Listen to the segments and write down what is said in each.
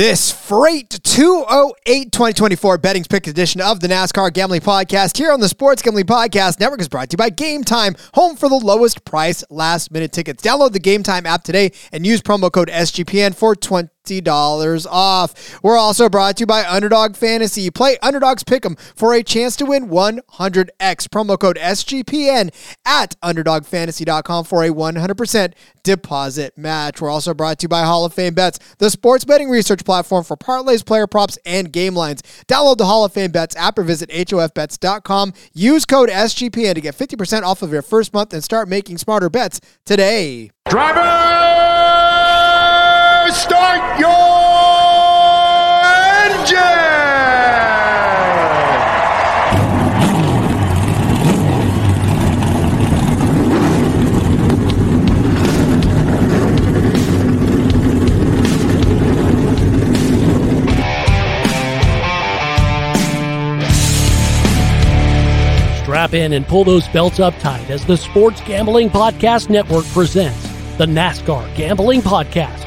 This Freight 208 2024 Betting's Pick edition of the NASCAR Gambling Podcast here on the Sports Gambling Podcast Network is brought to you by Game Time, home for the lowest price last minute tickets. Download the Game Time app today and use promo code SGPN for 20 $50 off. We're also brought to you by Underdog Fantasy. Play Underdogs Pick'em for a chance to win 100x. Promo code SGPN at UnderdogFantasy.com for a 100% deposit match. We're also brought to you by Hall of Fame Bets, the sports betting research platform for parlays, player props, and game lines. Download the Hall of Fame Bets app or visit HOFBets.com. Use code SGPN to get 50% off of your first month and start making smarter bets today. Driver! Start your engine! Strap in and pull those belts up tight as the Sports Gambling Podcast Network presents the NASCAR Gambling Podcast.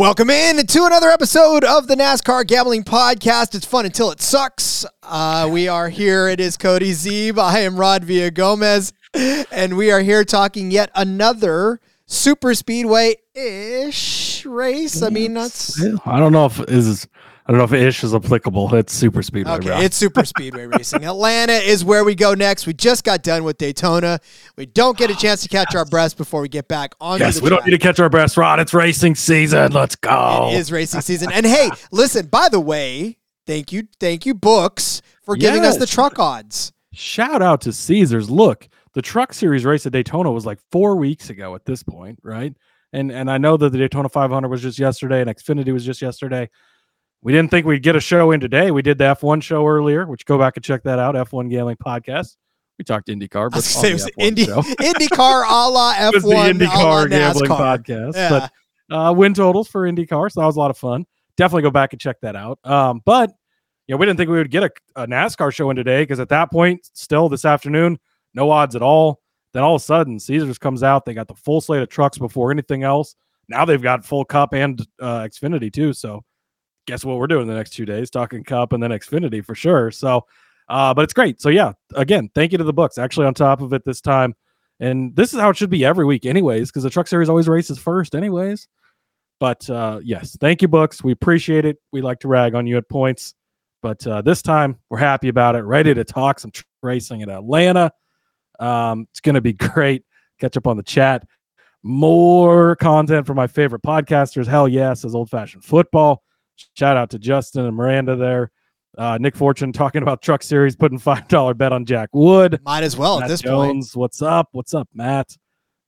Welcome in to another episode of the NASCAR Gambling Podcast. It's fun until it sucks. Uh, we are here. It is Cody Zeeb. I am Rod Villagomez, and we are here talking yet another super speedway ish race. I mean, that's. I don't know if is I don't know if ish is applicable. It's super speedway. Okay, it's super speedway racing. Atlanta is where we go next. We just got done with Daytona. We don't get a chance to catch our breath before we get back on. Yes, we track. don't need to catch our breath, Rod. It's racing season. Let's go. It is racing season. And hey, listen. By the way, thank you, thank you, books, for giving yes. us the truck odds. Shout out to Caesars. Look, the Truck Series race at Daytona was like four weeks ago at this point, right? And and I know that the Daytona 500 was just yesterday, and Xfinity was just yesterday we didn't think we'd get a show in today. We did the F1 show earlier, which go back and check that out. F1 Gambling Podcast. We talked IndyCar, but it was Indy, IndyCar a la F1 it was the IndyCar Gambling Podcast. Yeah. But uh, win totals for IndyCar, so that was a lot of fun. Definitely go back and check that out. Um, but you know, we didn't think we would get a, a NASCAR show in today because at that point, still this afternoon, no odds at all. Then all of a sudden, Caesars comes out. They got the full slate of trucks before anything else. Now they've got full Cup and uh, Xfinity too. So guess what we're doing the next two days? Talking Cup and then Xfinity for sure. So, uh, but it's great. So yeah, again, thank you to the books. Actually, on top of it this time, and this is how it should be every week, anyways, because the Truck Series always races first, anyways. But uh, yes, thank you, books. We appreciate it. We like to rag on you at points, but uh, this time we're happy about it. Ready to talk some racing in Atlanta. Um, it's going to be great. Catch up on the chat. More content from my favorite podcasters. Hell yes, as old fashioned football. Shout out to Justin and Miranda there. Uh, Nick Fortune talking about Truck Series, putting five dollar bet on Jack Wood. Might as well Matt at this Jones, point. What's up? What's up, Matt?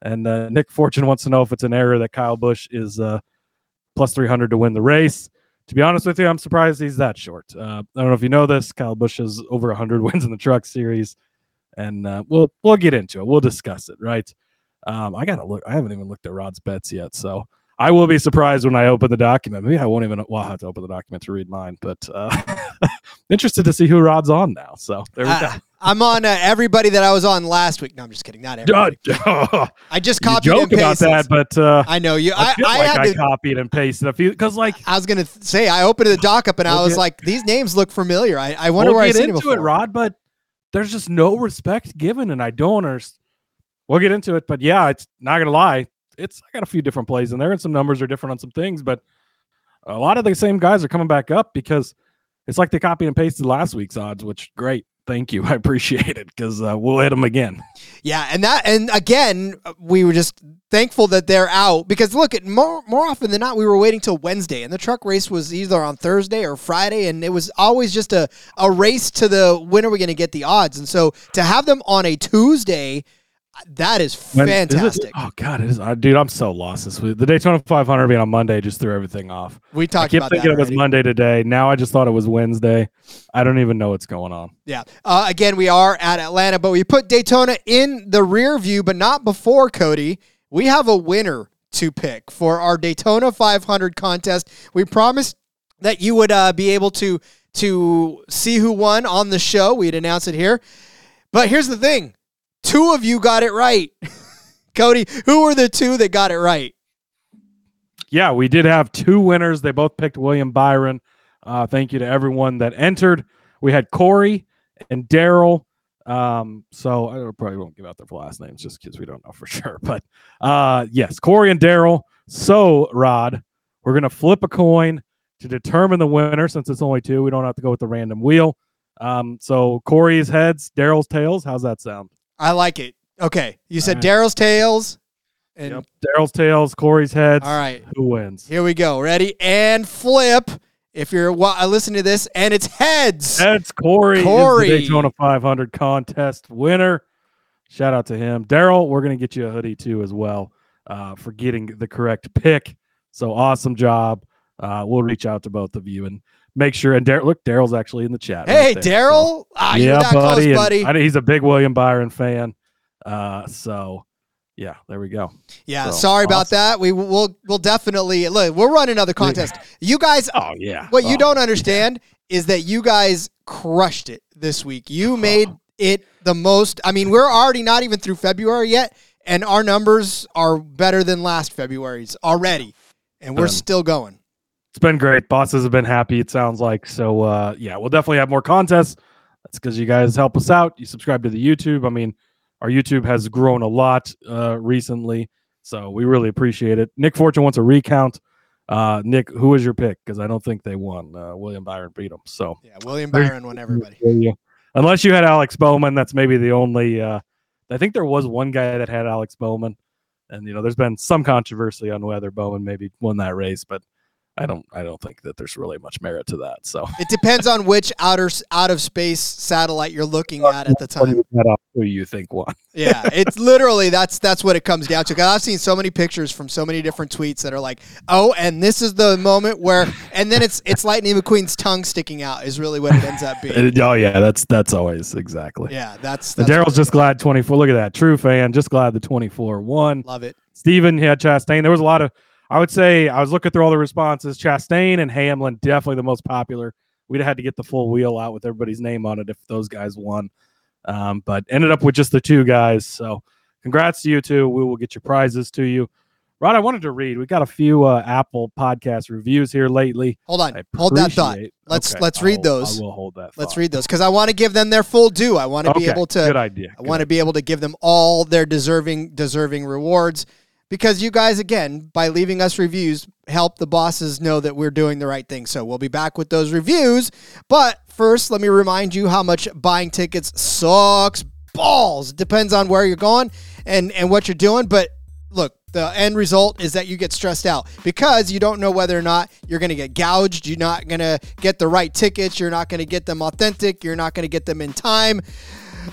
And uh, Nick Fortune wants to know if it's an error that Kyle Busch is uh, plus three hundred to win the race. To be honest with you, I'm surprised he's that short. Uh, I don't know if you know this. Kyle Busch has over hundred wins in the Truck Series, and uh, we'll we'll get into it. We'll discuss it, right? Um, I gotta look. I haven't even looked at Rod's bets yet, so I will be surprised when I open the document. Maybe I won't even. Well, I have to open the document to read mine, but uh, interested to see who Rod's on now. So there we uh, go. I'm on uh, everybody that I was on last week. No, I'm just kidding. Not everybody. I just copied you joke and pasted. about that, but uh, I know you. I, I, I like had I to, copied and pasted a few because, like, I was gonna say, I opened the doc up and we'll I was get, like, these names look familiar. I, I wonder we'll where I seen into it, Rod. But there's just no respect given, and I don't understand. We'll get into it, but yeah, it's not gonna lie it's I got a few different plays in there, and some numbers are different on some things, but a lot of the same guys are coming back up because it's like they copied and pasted last week's odds, which great. Thank you. I appreciate it because uh, we'll hit them again. Yeah, and that and again, we were just thankful that they're out because look, at more more often than not, we were waiting till Wednesday, and the truck race was either on Thursday or Friday, and it was always just a a race to the when are we going to get the odds, and so to have them on a Tuesday That is fantastic. Is oh God, it is, uh, dude. I'm so lost this week. The Daytona 500 being on Monday just threw everything off. We talked. I kept thinking it was Monday today. Now I just thought it was Wednesday. I don't even know what's going on. Yeah. Uh, again, we are at Atlanta, but we put Daytona in the rear view, but not before Cody. We have a winner to pick for our Daytona 500 contest. We promised that you would uh, be able to to see who won on the show. We'd announce it here. But here's the thing two of you got it right. Cody, who were the two that got it right? Yeah, we did have two winners. They both picked William Byron. Uh, thank you to everyone that entered. We had Corey and Daryl. Um, so I probably won't give out their last names just because we don't know for sure. But uh, yes, Corey and Daryl. So, Rod, we're going to flip a coin to determine the winner since it's only two. We don't have to go with the random wheel. Um, so Corey's heads, Daryl's tails. How's that sound? I like it. Okay. You said right. Daryl's tails. And yep. Daryl's tails, Corey's heads. All right. Who wins? Here we go. Ready? And flip. If you're well, listening to this, and it's heads. Heads. Corey, Corey. is the Daytona 500 contest winner. Shout out to him. Daryl, we're going to get you a hoodie too as well uh, for getting the correct pick. So awesome job uh, we'll reach out to both of you and make sure. And Dar- look, Daryl's actually in the chat. Hey, right Daryl. So, ah, yeah, buddy. Close, buddy. I, he's a big William Byron fan. Uh, so yeah, there we go. Yeah, so, sorry awesome. about that. We will we'll definitely look. We'll run another contest. You guys. Oh yeah. What oh, you don't understand yeah. is that you guys crushed it this week. You made oh. it the most. I mean, we're already not even through February yet, and our numbers are better than last February's already, and we're still going it's been great. Bosses have been happy. It sounds like so. Uh, yeah, we'll definitely have more contests. That's because you guys help us out. You subscribe to the YouTube. I mean, our YouTube has grown a lot uh, recently, so we really appreciate it. Nick Fortune wants a recount. Uh, Nick, who was your pick? Because I don't think they won. Uh, William Byron beat them. So yeah, William Byron won everybody. Unless you had Alex Bowman, that's maybe the only. Uh, I think there was one guy that had Alex Bowman, and you know, there's been some controversy on whether Bowman maybe won that race, but I don't I don't think that there's really much merit to that. So it depends on which outer out of space satellite you're looking at at the time. Who you think won? yeah, it's literally that's that's what it comes down to. Cause I've seen so many pictures from so many different tweets that are like, oh, and this is the moment where, and then it's it's Lightning McQueen's tongue sticking out is really what it ends up being. oh yeah, that's that's always exactly. Yeah, that's. that's Daryl's just glad 24. Look at that, true fan. Just glad the 24 won. Love it. Steven had Chastain. There was a lot of I would say I was looking through all the responses. Chastain and Hamlin definitely the most popular. We'd have had to get the full wheel out with everybody's name on it if those guys won, um, but ended up with just the two guys. So congrats to you two. We will get your prizes to you. Rod, I wanted to read. We got a few uh, Apple podcast reviews here lately. Hold on, hold that thought. Let's okay. let's read I'll, those. I will hold that. Let's read those because I want to give them their full due. I want to okay. be able to. Good idea. I want to be able to give them all their deserving deserving rewards because you guys again by leaving us reviews help the bosses know that we're doing the right thing. So we'll be back with those reviews. But first let me remind you how much buying tickets sucks balls. Depends on where you're going and and what you're doing. But look the end result is that you get stressed out because you don't know whether or not you're going to get gouged. You're not going to get the right tickets. You're not going to get them authentic. You're not going to get them in time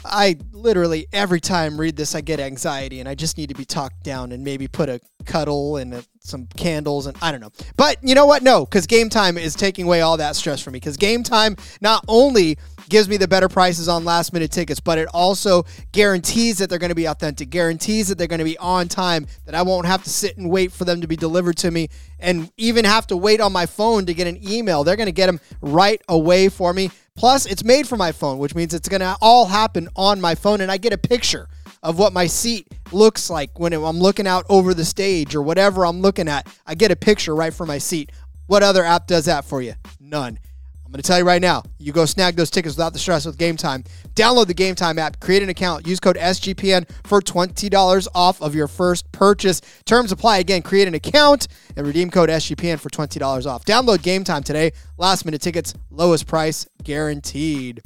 I literally every time read this, I get anxiety, and I just need to be talked down and maybe put a cuddle and a, some candles and I don't know. But you know what? No, because game time is taking away all that stress for me. Because game time not only gives me the better prices on last minute tickets, but it also guarantees that they're going to be authentic, guarantees that they're going to be on time, that I won't have to sit and wait for them to be delivered to me and even have to wait on my phone to get an email. They're going to get them right away for me. Plus, it's made for my phone, which means it's going to all happen on my phone, and I get a picture of what my seat looks like when I'm looking out over the stage or whatever I'm looking at. I get a picture right from my seat. What other app does that for you? None. I'm going to tell you right now, you go snag those tickets without the stress with Game Time. Download the Game Time app, create an account, use code SGPN for $20 off of your first purchase. Terms apply again, create an account and redeem code SGPN for $20 off. Download Game Time today. Last minute tickets, lowest price guaranteed.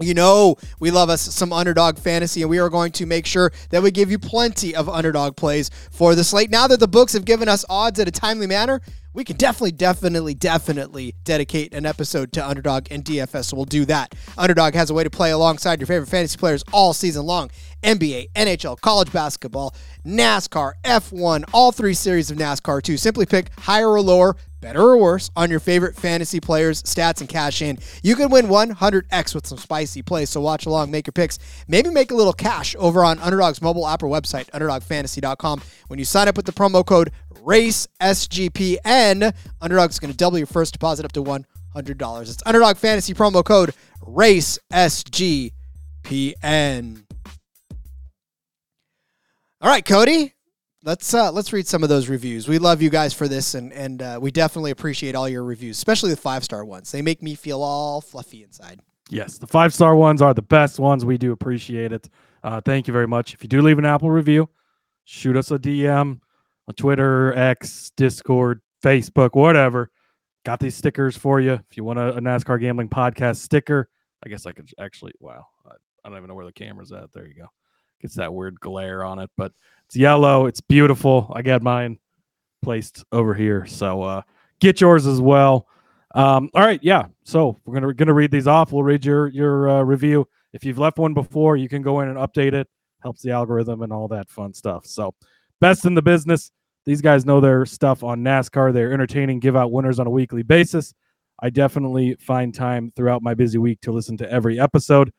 You know, we love us some underdog fantasy, and we are going to make sure that we give you plenty of underdog plays for the slate. Now that the books have given us odds at a timely manner, we can definitely, definitely, definitely dedicate an episode to Underdog and DFS. So we'll do that. Underdog has a way to play alongside your favorite fantasy players all season long NBA, NHL, college basketball, NASCAR, F1, all three series of NASCAR, too. Simply pick higher or lower, better or worse, on your favorite fantasy players' stats and cash in. You can win 100x with some spicy plays. So watch along, make your picks. Maybe make a little cash over on Underdog's mobile app or website, underdogfantasy.com. When you sign up with the promo code Race SGPN. Underdog's going to double your first deposit up to $100. It's Underdog Fantasy promo code Race SGPN. All right, Cody. Let's uh, let's read some of those reviews. We love you guys for this, and and uh, we definitely appreciate all your reviews, especially the five star ones. They make me feel all fluffy inside. Yes, the five star ones are the best ones. We do appreciate it. Uh, thank you very much. If you do leave an Apple review, shoot us a DM on Twitter, X, Discord, Facebook, whatever. Got these stickers for you. If you want a, a NASCAR gambling podcast sticker, I guess I could actually. Wow, I, I don't even know where the camera's at. There you go. Gets that weird glare on it, but it's yellow. It's beautiful. I got mine placed over here, so uh, get yours as well. Um, all right, yeah. So we're gonna gonna read these off. We'll read your your uh, review. If you've left one before, you can go in and update it. Helps the algorithm and all that fun stuff. So best in the business. These guys know their stuff on NASCAR. They're entertaining, give out winners on a weekly basis. I definitely find time throughout my busy week to listen to every episode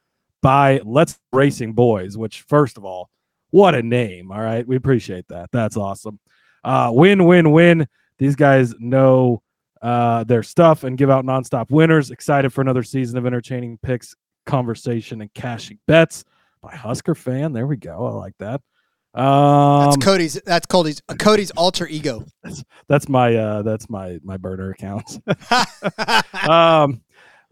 by Let's Racing Boys, which, first of all, what a name. All right. We appreciate that. That's awesome. Uh, win, win, win. These guys know uh, their stuff and give out nonstop winners. Excited for another season of entertaining picks, conversation, and cashing bets by Husker fan. There we go. I like that. Um, that's Cody's. That's Cody's. Uh, Cody's alter ego. That's, that's my. Uh, that's my my burner account. um,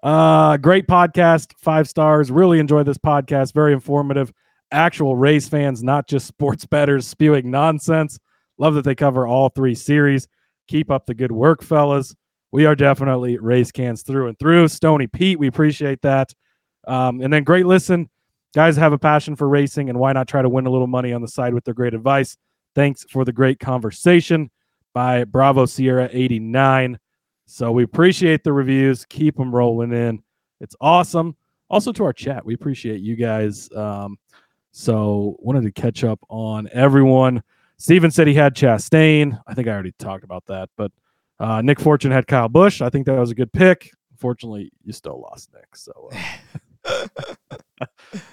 uh, great podcast. Five stars. Really enjoy this podcast. Very informative. Actual race fans, not just sports betters spewing nonsense. Love that they cover all three series. Keep up the good work, fellas. We are definitely race cans through and through. Stony Pete, we appreciate that. Um, and then great listen Guys have a passion for racing, and why not try to win a little money on the side with their great advice? Thanks for the great conversation by Bravo Sierra 89. So we appreciate the reviews. Keep them rolling in. It's awesome. Also to our chat, we appreciate you guys. Um, so wanted to catch up on everyone. Steven said he had Chastain. I think I already talked about that, but uh, Nick Fortune had Kyle Busch. I think that was a good pick. Unfortunately, you still lost Nick. So uh,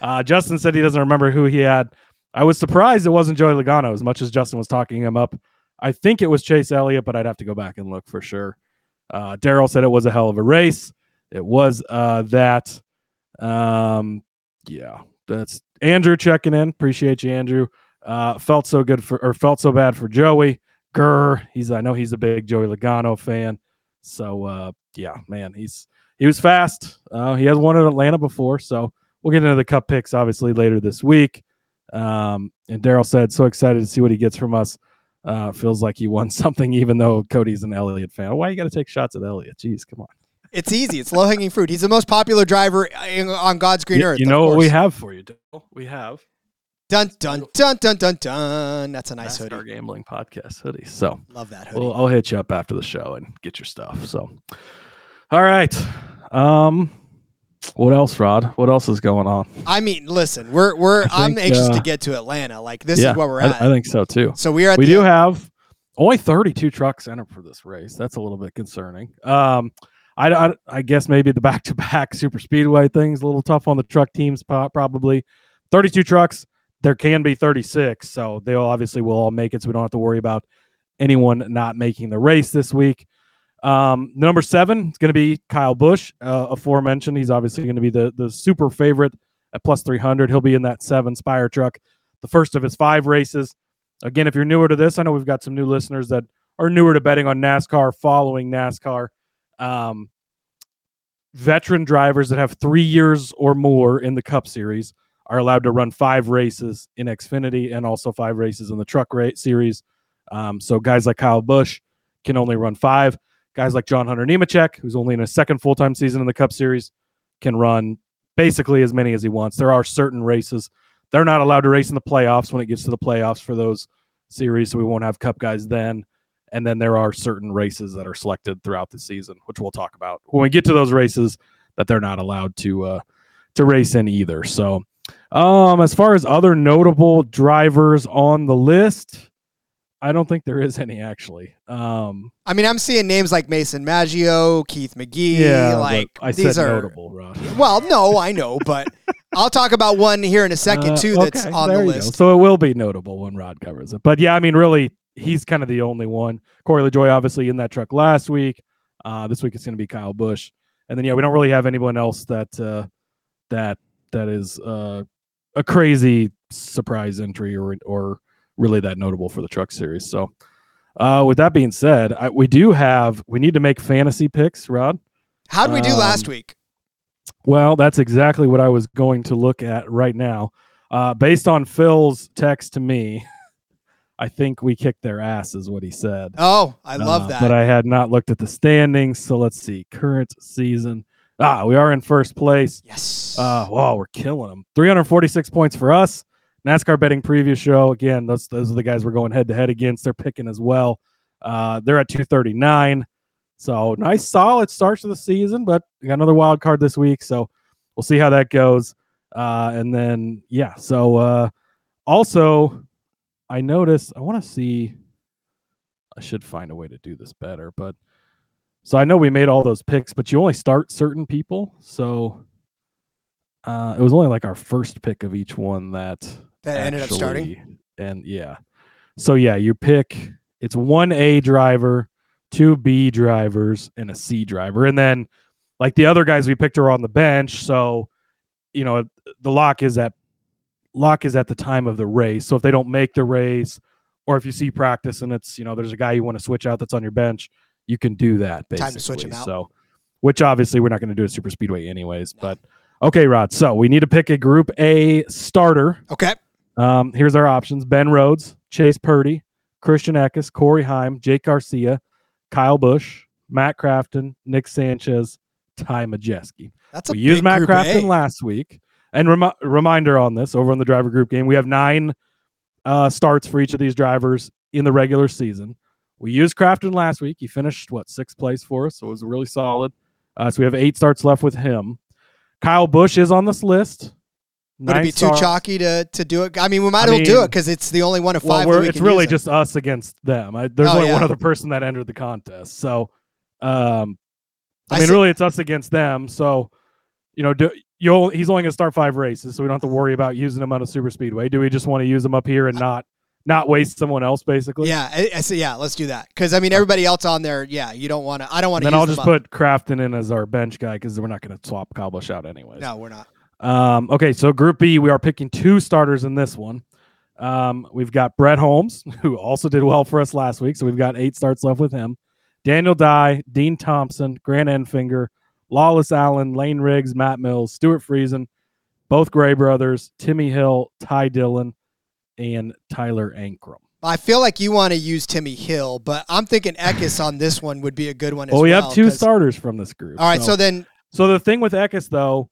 uh, Justin said he doesn't remember who he had. I was surprised it wasn't Joey Logano as much as Justin was talking him up. I think it was Chase Elliott, but I'd have to go back and look for sure. Uh, Daryl said it was a hell of a race. It was uh, that. Um, yeah, that's Andrew checking in. Appreciate you, Andrew. Uh, felt so good for or felt so bad for Joey. Gurr. He's I know he's a big Joey Logano fan. So uh, yeah, man, he's he was fast. Uh, he has won at Atlanta before, so we'll get into the cup picks obviously later this week. Um, and Daryl said, so excited to see what he gets from us. Uh, feels like he won something, even though Cody's an Elliott fan. Why you got to take shots at Elliott? Jeez, come on. It's easy. It's low hanging fruit. He's the most popular driver on God's green you, earth. You know what we have for you, Daryl? We have. Dun dun dun dun dun dun. That's a nice That's hoodie. Our gambling podcast hoodie. So love that hoodie. Well, I'll hit you up after the show and get your stuff. So, all right. Um, what else, Rod? What else is going on? I mean, listen, we're we're think, I'm anxious uh, to get to Atlanta. Like this yeah, is where we're at. I, I, think so too. So we are. we do have only 32 trucks entered for this race. That's a little bit concerning. Um, I, I, I guess maybe the back to back super speedway thing's a little tough on the truck teams. Probably 32 trucks. There can be 36, so they obviously will all make it. So we don't have to worry about anyone not making the race this week. Um, number seven is going to be Kyle Busch, uh, aforementioned. He's obviously going to be the the super favorite at plus 300. He'll be in that seven Spire truck, the first of his five races. Again, if you're newer to this, I know we've got some new listeners that are newer to betting on NASCAR, following NASCAR. Um, veteran drivers that have three years or more in the Cup Series are allowed to run five races in Xfinity and also five races in the Truck Series. Um, so guys like Kyle Busch can only run five. Guys like John Hunter Nemechek, who's only in a second full time season in the Cup Series, can run basically as many as he wants. There are certain races they're not allowed to race in the playoffs when it gets to the playoffs for those series, so we won't have Cup guys then. And then there are certain races that are selected throughout the season, which we'll talk about when we get to those races that they're not allowed to uh, to race in either. So, um, as far as other notable drivers on the list, I don't think there is any actually. Um, I mean, I'm seeing names like Mason Maggio, Keith McGee. Yeah, like I these said are notable, Rod. Well, no, I know, but I'll talk about one here in a second Uh, too. That's on the you go. list. So it will be notable when Rod covers it. But yeah, I mean, really, he's kind of the only one. Corey LaJoie, obviously, in that truck last week. Uh, this week it's going to be Kyle Busch, and then yeah, we don't really have anyone else that uh, that that is uh, a crazy surprise entry or or really that notable for the truck series. So. Uh, with that being said, I, we do have we need to make fantasy picks, Rod. How did we do last um, week? Well, that's exactly what I was going to look at right now. Uh, based on Phil's text to me, I think we kicked their ass, is what he said. Oh, I love Uh, that. But I had not looked at the standings. So let's see. Current season. Ah, we are in first place. yes. Uh, wow, we're killing them. 346 points for us. NASCAR betting preview show. Again, those, those are the guys we're going head to head against. They're picking as well. Uh, they're at 239. So nice, solid start to the season, but got another wild card this week. So we'll see how that goes. Uh, and then, yeah. So uh, also, I noticed, I want to see, I should find a way to do this better, but so I know we made all those picks, but you only start certain people. So uh, it was only like our first pick of each one that That ended up starting? And yeah, so yeah, you pick it's one A driver, two B drivers, and a C driver, and then like the other guys we picked are on the bench. So you know the lock is at lock is at the time of the race. So if they don't make the race, or if you see practice and it's you know there's a guy you want to switch out that's on your bench, you can do that. Basically. Time to switch him out. So, which obviously we're not going to do a super speedway anyways. But okay, Rod. So we need to pick a Group A starter. okay. Um, here's our options: Ben Rhodes, Chase Purdy, Christian Eckes, Corey Heim, Jake Garcia, Kyle Busch, Matt Crafton, Nick Sanchez, Ty Majeski. That's a We used Matt Crafton A. last week. And remi- reminder on this over on the driver group game, we have nine uh, starts for each of these drivers in the regular season. We used Crafton last week. He finished what sixth place for us, so it was really solid. Uh, so we have eight starts left with him. Kyle Busch is on this list. Would it Nine be too chalky to, to do it? I mean, we might as well do it because it's the only one of Well, five. we're- we it's really use it. just us against them. I, there's Oh, only yeah. one other person that entered the contest. So, um, I, I mean, see- really, it's us against them. So, you know, do, you'll he's only going to start five races, so we don't have to worry about using him on a super speedway. Do we just want to use him up here and not not waste someone else, basically? Yeah, I, I yeah. Let's do that because I mean everybody else on there. Yeah, you don't want to. I don't want to. then I'll just put Crafton in as our bench guy because we're not going to swap Busch out anyways. No, we're not. Um, okay, so Group B, we are picking two starters in this one. Um, we've got Brett Holmes, who also did well for us last week, so we've got eight starts left with him. Daniel Dye, Dean Thompson, Grant Enfinger, Lawless Alan, Layne Riggs, Matt Mills, Stewart Friesen, both Gray brothers, Timmy Hill, Ty Dillon, and Tyler Ankrum. I feel like you want to use Timmy Hill, but I'm thinking Eckes on this one would be a good one as Well, we well. have two 'cause- starters from this group. All right, so then So the thing with Eckes, though,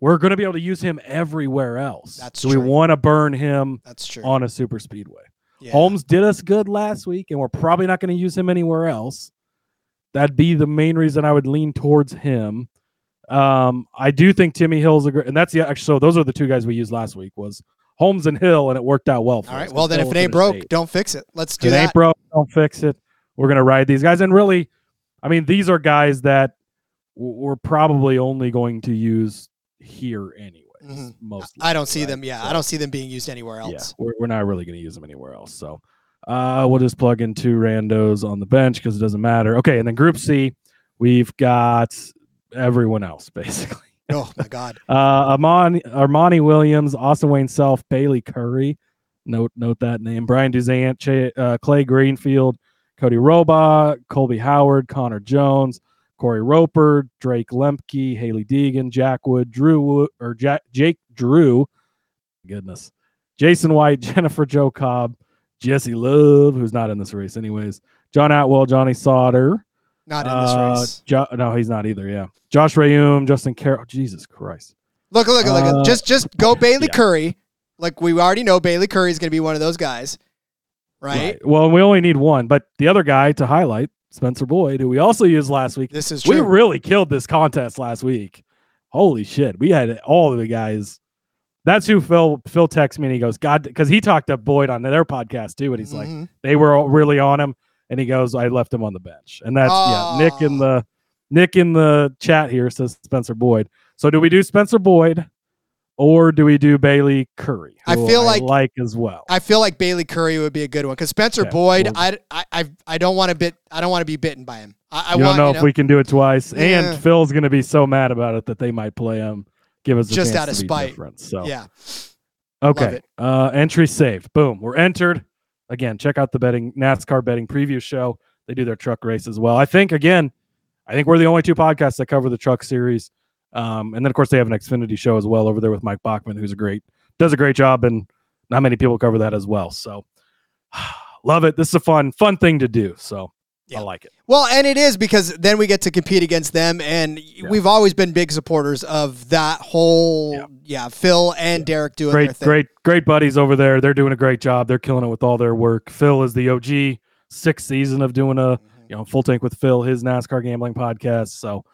we're going to be able to use him everywhere else. That's so true. we want to burn him that's true. on a super speedway. Yeah. Holmes did us good last week, and we're probably not going to use him anywhere else. That'd be the main reason I would lean towards him. Um, I do think Timmy Hill's a great, and that's the actually. So those are the two guys we used last week was Holmes and Hill, and it worked out well. For All us, Well, then if it ain't broke, eighth. don't fix it. Let's do If do it ain't broke, don't fix it. We're gonna ride these guys, and really, I mean, these are guys that we're probably only going to use here anyways. Mhm. Most, I don't see right? them. Yeah, So- I don't see them being used anywhere yeah, else. we're, we're not really going to use them anywhere else. So uh, we'll just plug in two randos on the bench because it doesn't matter. Okay, and then Group C, we've got everyone else basically. Oh my God. Uh, Amani, Armani Williams, Austin Wayne Self, Bayley Currey. Note note that name. Bryan Dauzat, Ch- uh, Clay Greenfield, Cody Roba, Colby Howard, Connor Jones, Corey Roper, Drake Lemke, Hailie Deegan, Jack Wood, Drew or Jack, Jake Drew. Goodness. Jason White, Jennifer Jo Cobb, Jesse Love, who's not in this race anyways. John Atwell, Johnny Sauter. Not in this uh, race. Jo- no, he's not either. Yeah. Josh Reaume, Justin Carroll. Jesus Christ. Look, look, look. Uh, just just go Bayley yeah. Currey. Like we already know Bayley Currey is going to be one of those guys. Right? right? Well, we only need one, but the other guy to highlight, Spencer Boyd, who we also used last week. This is true. We really killed this contest last week. Holy shit. We had all of the guys. That's who Phil Phil texts me and he goes, God, because he talked to Boyd on their podcast too. And he's mm-hmm. like, they were really on him. And he goes, I left him on the bench. And that's oh. yeah, Nick in the Nick in the chat here says Spencer Boyd. So do we do Spencer Boyd or do we do Bayley Currey? I feel like like as well. I feel like Bayley Currey would be a good one because Spencer okay. Boyd, well, I, I I don't want to bit. I don't want to be bitten by him. I, I you want, don't know, you know, if we can do it twice. Yeah. And Phil's going to be so mad about it that they might play him. Give us just out of spite. So yeah. Okay. Uh, entry saved. Boom. We're entered. Again, check out the betting NASCAR betting preview show. They do their truck race as well. I think again, I think we're the only two podcasts that cover the truck series. Um, and then of course they have an Xfinity show as well over there with Mike Bachman, who's a great does a great job, and not many people cover that as well. So love it. This is a fun fun thing to do. So yeah. I like it. Well, and it is because then we get to compete against them, and yeah. we've always been big supporters of that whole. Yeah, yeah Phil and Derek doing great, great, great buddies over there. They're doing a great job. They're killing it with all their work. Phil is the OG, sixth season of doing a mm-hmm. you know full tank with Phil, his NASCAR gambling podcast. So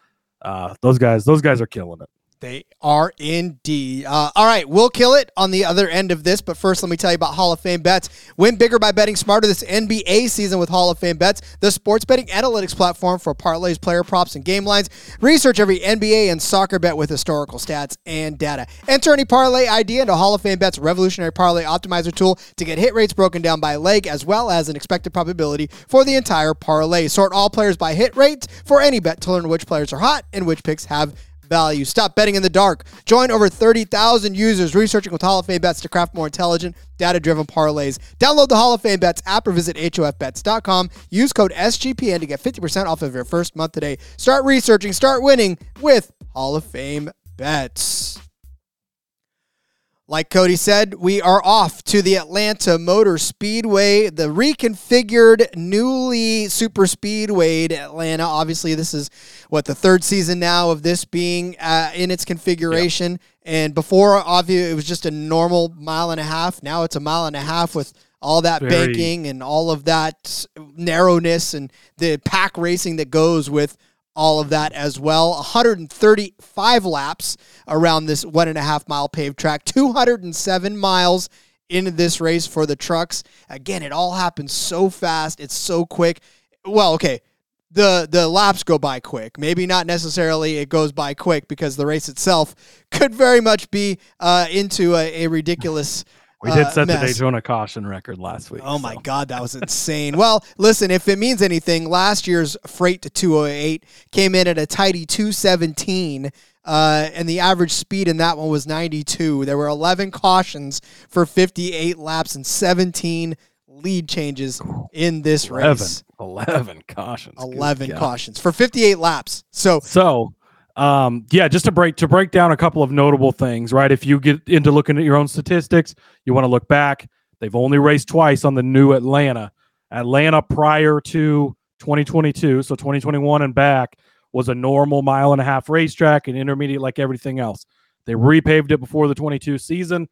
uh, those guys, those guys are killing it. They are indeed. Uh, all right, we'll kill it on the other end of this. But first, let me tell you about Hall of Fame bets. Win bigger by betting smarter this NBA season with Hall of Fame bets, the sports betting analytics platform for parlays, player props, and game lines. Research every NBA and soccer bet with historical stats and data. Enter any parlay idea into Hall of Fame bets revolutionary parlay optimizer tool to get hit rates broken down by leg as well as an expected probability for the entire parlay. Sort all players by hit rates for any bet to learn which players are hot and which picks have value. Stop betting in the dark. Join over 30,000 users researching with Hall of Fame bets to craft more intelligent, data driven parlays. Download the Hall of Fame bets app or visit HOFBets.com. Use code SGPN to get 50% off of your first month today. Start researching, start winning with Hall of Fame bets. Like Cody said, we are off to the Atlanta Motor Speedway, the reconfigured, newly super speedway Atlanta. Obviously, this is what the third season now of this being uh, in its configuration. Yep. And before, obviously, it was just a normal mile and a half. Now it's a mile and a half with all that Very... banking and all of that narrowness and the pack racing that goes with all of that as well. 135 laps around this one and a half mile paved track, 207 miles in this race for the trucks. Again, it all happens so fast. It's so quick. Well, okay. The, the laps go by quick. Maybe not necessarily it goes by quick because the race itself could very much be uh, into a, a ridiculous we did uh, set uh, the Daytona caution record last week. Oh so. my God, that was insane. well, listen, if it means anything, last year's freight to 208 came in at a tidy 217. Uh, and the average speed in that one was 92. There were 11 cautions for 58 laps and 17 lead changes in this 11, race. 11 cautions. 11 cautions for 58 laps. So, so um, yeah, just to break to break down a couple of notable things, right? If you get into looking at your own statistics, you want to look back. They've only raced twice on the new Atlanta. Atlanta prior to 2022, so 2021 and back was a normal mile and a half racetrack and intermediate like everything else. They repaved it before the 22 season,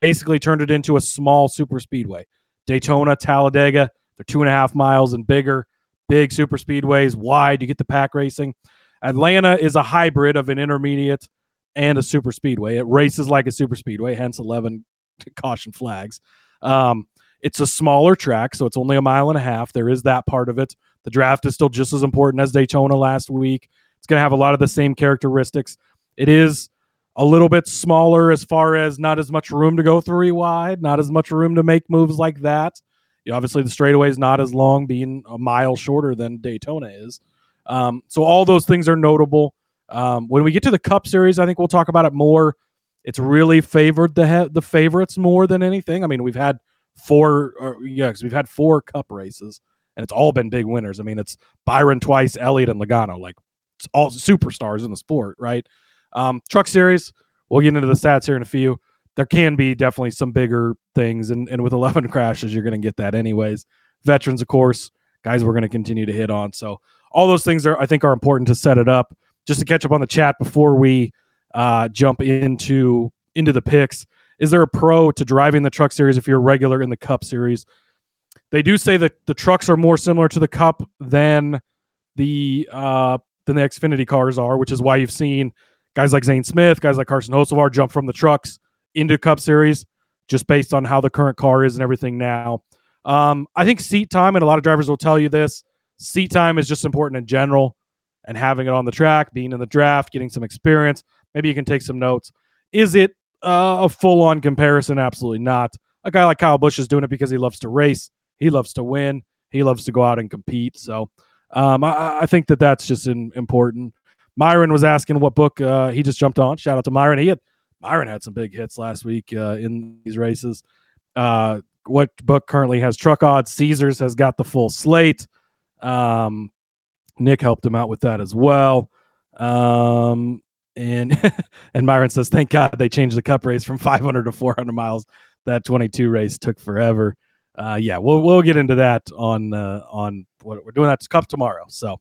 basically turned it into a small super speedway. Daytona, Talladega, they're two and a half miles and bigger, big super speedways, wide. You get the pack racing. Atlanta is a hybrid of an intermediate and a super speedway. It races like a super speedway, hence 11 caution flags. Um, it's a smaller track, so it's only a mile and a half. There is that part of it. The draft is still just as important as Daytona last week. It's going to have a lot of the same characteristics. It is a little bit smaller as far as not as much room to go three wide, not as much room to make moves like that. You know, obviously, the straightaway is not as long, being a mile shorter than Daytona is. Um, so all those things are notable. Um, when we get to the Cup Series, I think we'll talk about it more. It's really favored the he- the favorites more than anything. I mean, we've had four, or, yeah, because we've had four Cup races, and it's all been big winners. I mean, it's Byron twice, Elliott and Logano, like it's all superstars in the sport, right? Um, truck Series, we'll get into the stats here in a few. There can be definitely some bigger things, and, and with 11 crashes, you're going to get that anyways. Veterans, of course, guys, we're going to continue to hit on. So all those things are I think are important to set it up. Just to catch up on the chat before we uh, jump into into the picks. Is there a pro to driving the truck series if you're a regular in the Cup series? They do say that the trucks are more similar to the Cup than the uh, than the Xfinity cars are, which is why you've seen guys like Zane Smith, guys like Carson Hocevar jump from the trucks into Cup Series just based on how the current car is and everything now. Um, I think seat time, and a lot of drivers will tell you this seat time is just important in general and having it on the track, being in the draft, getting some experience. Maybe you can take some notes. Is it uh, a full on comparison? Absolutely not. A guy like Kyle Busch is doing it because he loves to race, he loves to win, he loves to go out and compete. So um, I, I, think that that's just in, important. Myron was asking what book uh, he just jumped on. Shout out to Myron. He had Myron had some big hits last week uh, in these races. Uh, what book currently has truck odds? Caesars has got the full slate. Um, Nick helped him out with that as well. Um, and and Myron says, "Thank God they changed the Cup race from 500 to 400 miles. That 22 race took forever." Uh, yeah, we'll we'll get into that on uh, on what we're doing. That's Cup tomorrow. So,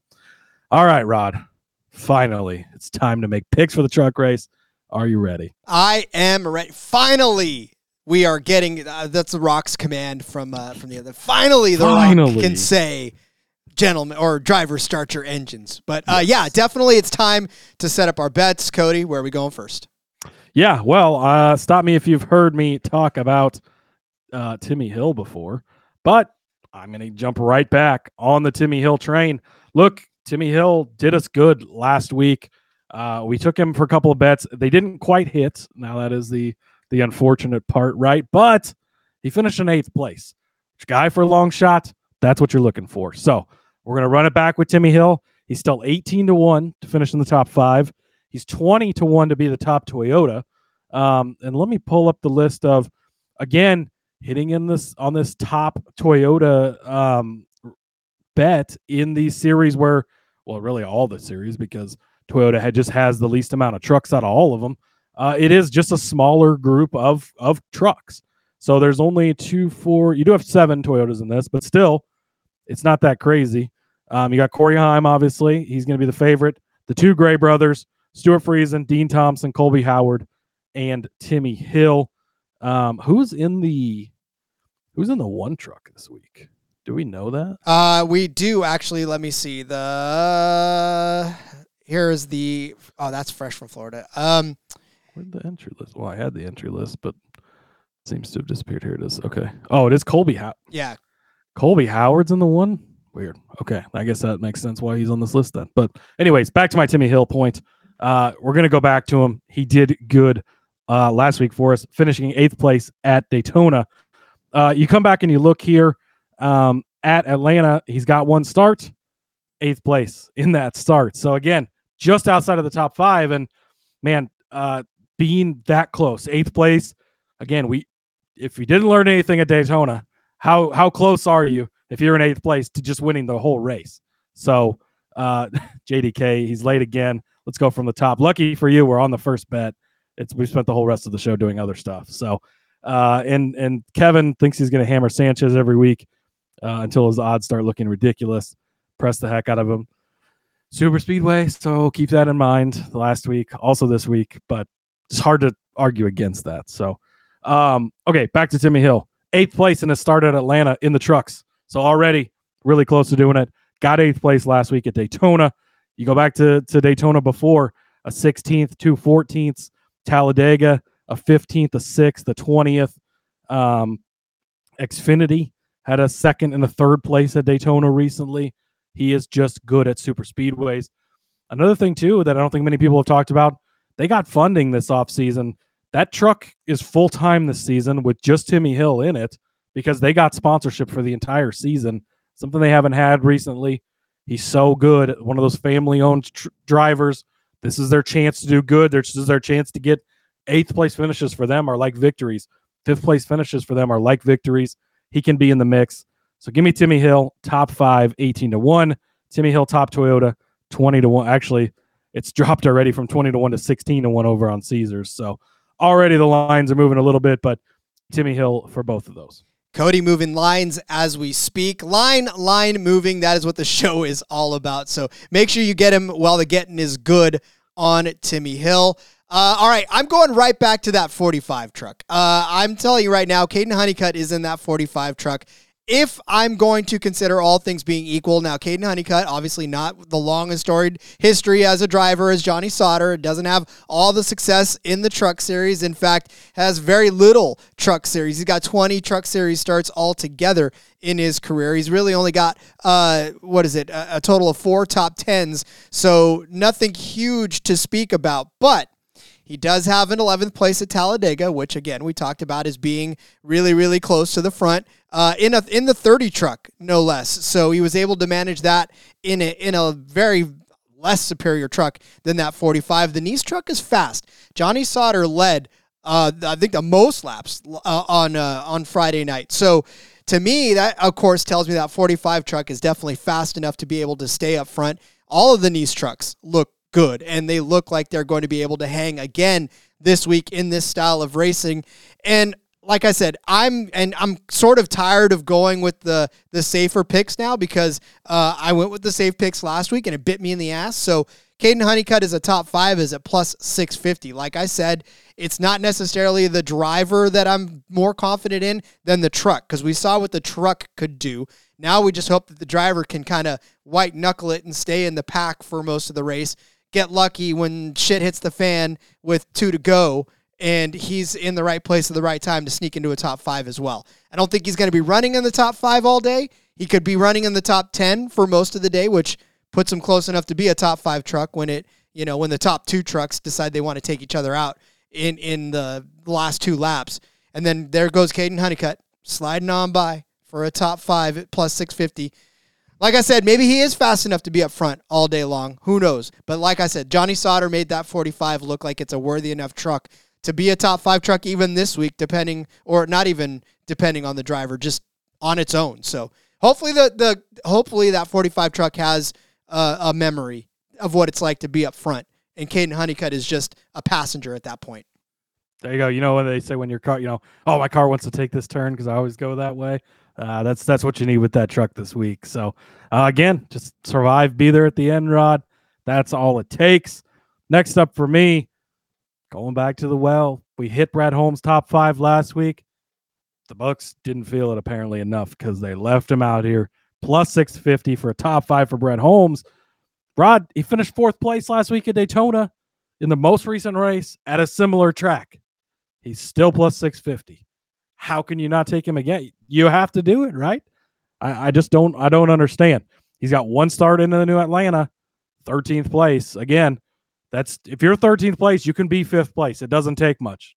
all right, Rod. Finally, it's time to make picks for the truck race. Are you ready? I am ready. Finally, we are getting. Uh, that's the Rock's command from uh, from the other. Finally, the Finally. Rock can say, "Gentlemen," or "Driver, start your engines." But uh, yes. yeah, definitely, it's time to set up our bets. Cody, where are we going first? Yeah, well, uh, stop me if you've heard me talk about uh, Timmy Hill before, but I'm going to jump right back on the Timmy Hill train. Look, Timmy Hill did us good last week. Uh, we took him for a couple of bets. They didn't quite hit. Now that is the the unfortunate part, right? But he finished in eighth place. Guy for a long shot. That's what you're looking for. So we're gonna run it back with Timmy Hill. He's still 18 to one to finish in the top five. He's 20 to one to be the top Toyota. Um, and let me pull up the list of again hitting in this on this top Toyota um, bet in these series where well really all the series because Toyota had just has the least amount of trucks out of all of them. Uh, it is just a smaller group of of trucks. So there's only two, four. You do have seven Toyotas in this, but still, it's not that crazy. Um, you got Corey Heim, obviously. He's going to be the favorite. The two Gray brothers, Stewart Friesen, Dean Thompson, Colby Howard, and Timmy Hill. Um, who's in the who's in the one truck this week? Do we know that? Uh, we do actually. Let me see. The here's the oh, that's fresh from Florida. Um, where'd the entry list? Well, I had the entry list, but seems to have disappeared. Here it is. Okay. Oh, it is Colby. How? yeah, Colby Howard's in the one. Weird. Okay, I guess that makes sense why he's on this list then. But anyways, back to my Timmy Hill point. Uh, we're gonna go back to him. He did good uh, last week for us, finishing eighth place at Daytona. Uh, you come back and you look here um, at Atlanta. He's got one start, eighth place in that start. So again, just outside of the top five. And man, uh, being that close, eighth place. Again, we if we didn't learn anything at Daytona, how how close are you if you're in eighth place to just winning the whole race? So uh, JDK, he's late again. Let's go from the top. Lucky for you, we're on the first bet. It's we spent the whole rest of the show doing other stuff. So uh, and and Kevin thinks he's going to hammer Sanchez every week uh, until his odds start looking ridiculous. Press the heck out of him super speedway. So keep that in mind last week, also this week, but it's hard to argue against that. So, um, okay, back to Timmy Hill, eighth place in a start at Atlanta in the trucks. So already really close to doing it. Got eighth place last week at Daytona. You go back to, to Daytona before a 16th, two 14ths, Talladega, a 15th, a 6th, a 20th. Um, Xfinity had a second and a third place at Daytona recently. He is just good at super speedways. Another thing too that I don't think many people have talked about, they got funding this offseason. That truck is full time this season with just Timmy Hill in it because they got sponsorship for the entire season, something they haven't had recently. He's so good, one of those family owned tr- drivers. This is their chance to do good. This is their chance to get eighth place finishes for them are like victories. Fifth place finishes for them are like victories. He can be in the mix. So give me Timmy Hill, top five, 18 to 1. Timmy Hill, top Toyota, 20 to 1. Actually, it's dropped already from 20 to 1 to 16 to 1 over on Caesars. So already the lines are moving a little bit, but Timmy Hill for both of those. Cody moving lines as we speak. Line, line moving. That is what the show is all about. So make sure you get him while the getting is good on Timmy Hill. Uh, all right, I'm going right back to that 45 truck. Uh, I'm telling you right now, Caden Honeycutt is in that 45 truck if I'm going to consider all things being equal, now Caden Honeycutt, obviously not the long and storied history as a driver as Johnny Sauter, doesn't have all the success in the truck series. In fact, has very little truck series. He's got 20 truck series starts altogether in his career. He's really only got uh, what is it, a, a total of four top tens, so nothing huge to speak about. But he does have an 11th place at Talladega, which again we talked about as being really, really close to the front uh, in a in the 30 truck, no less. So he was able to manage that in a in a very less superior truck than that 45. The Niece truck is fast. Johnny Sauter led, uh, I think, the most laps uh, on uh, on Friday night. So to me, that of course tells me that 45 truck is definitely fast enough to be able to stay up front. All of the Niece trucks look good, and they look like they're going to be able to hang again this week in this style of racing. And like I said, I'm and I'm sort of tired of going with the the safer picks now because uh, I went with the safe picks last week and it bit me in the ass. So Caden Honeycutt is a top five is at plus six fifty. Like I said, it's not necessarily the driver that I'm more confident in than the truck because we saw what the truck could do. Now we just hope that the driver can kind of white knuckle it and stay in the pack for most of the race get lucky when shit hits the fan with two to go and he's in the right place at the right time to sneak into a top five as well. I don't think he's going to be running in the top five all day. He could be running in the top 10 for most of the day, which puts him close enough to be a top five truck when it, you know, when the top two trucks decide they want to take each other out in, in the last two laps. And then there goes Caden Honeycutt sliding on by for a top five at plus 650 like I said, maybe he is fast enough to be up front all day long. Who knows? But like I said, Johnny Sauter made that 45 look like it's a worthy enough truck to be a top five truck even this week, depending or not even depending on the driver, just on its own. So hopefully the the hopefully that 45 truck has a memory of what it's like to be up front, and Caden Honeycutt is just a passenger at that point. There you go. You know when they say when your car, you know, oh my car wants to take this turn because I always go that way. Uh, that's that's what you need with that truck this week. So uh, again, just survive, be there at the end, Rod. That's all it takes. Next up for me, going back to the well. We hit Brad Holmes top five last week. The Bucks didn't feel it apparently enough because they left him out here plus 650 for a top five for Brad Holmes. Rod, he finished fourth place last week at Daytona in the most recent race at a similar track. He's still plus 650 how can you not take him again? You have to do it, right? I, I just don't I don't understand. He's got one start into the new Atlanta, 13th place. Again, that's if you're 13th place, you can be fifth place. It doesn't take much.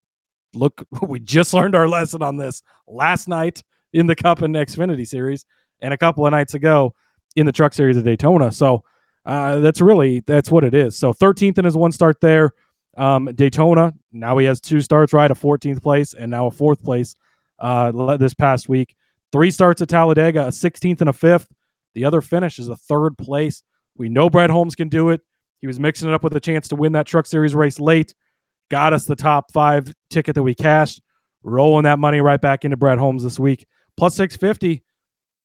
Look, we just learned our lesson on this last night in the Cup and Xfinity series, and a couple of nights ago in the Truck Series of Daytona. So uh, that's really that's what it is. So 13th in his one start there. Um, Daytona now he has two starts right, a 14th place and now a fourth place uh, this past week. Three starts at Talladega, a 16th and a fifth. The other finish is a third place. We know Brad Holmes can do it. He was mixing it up with a chance to win that Truck Series race late. Got us the top five ticket that we cashed. Rolling that money right back into Brad Holmes this week. Plus 650.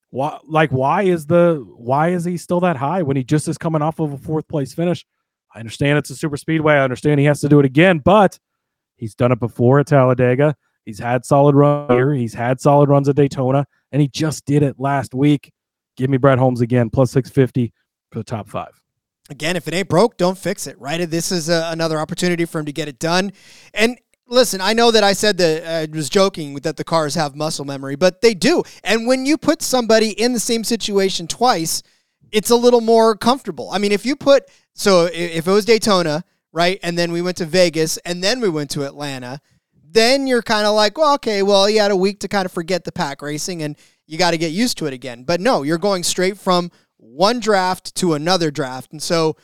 Why, like, why is the why is he still that high when he just is coming off of a fourth place finish? I understand it's a super speedway. I understand he has to do it again, but he's done it before at Talladega. He's had solid run here. He's had solid runs at Daytona, and he just did it last week. Give me Brad Holmes again, plus 650 for the top five. Again, if it ain't broke, don't fix it, right? This is a, another opportunity for him to get it done. And listen, I know that I said that uh, I was joking that the cars have muscle memory, but they do. And when you put somebody in the same situation twice, it's a little more comfortable. I mean, if you put, so if it was Daytona, right, and then we went to Vegas, and then we went to Atlanta – then you're kind of like, well, okay, well, he had a week to kind of forget the pack racing and you got to get used to it again. But no, you're going straight from one draft to another draft. And so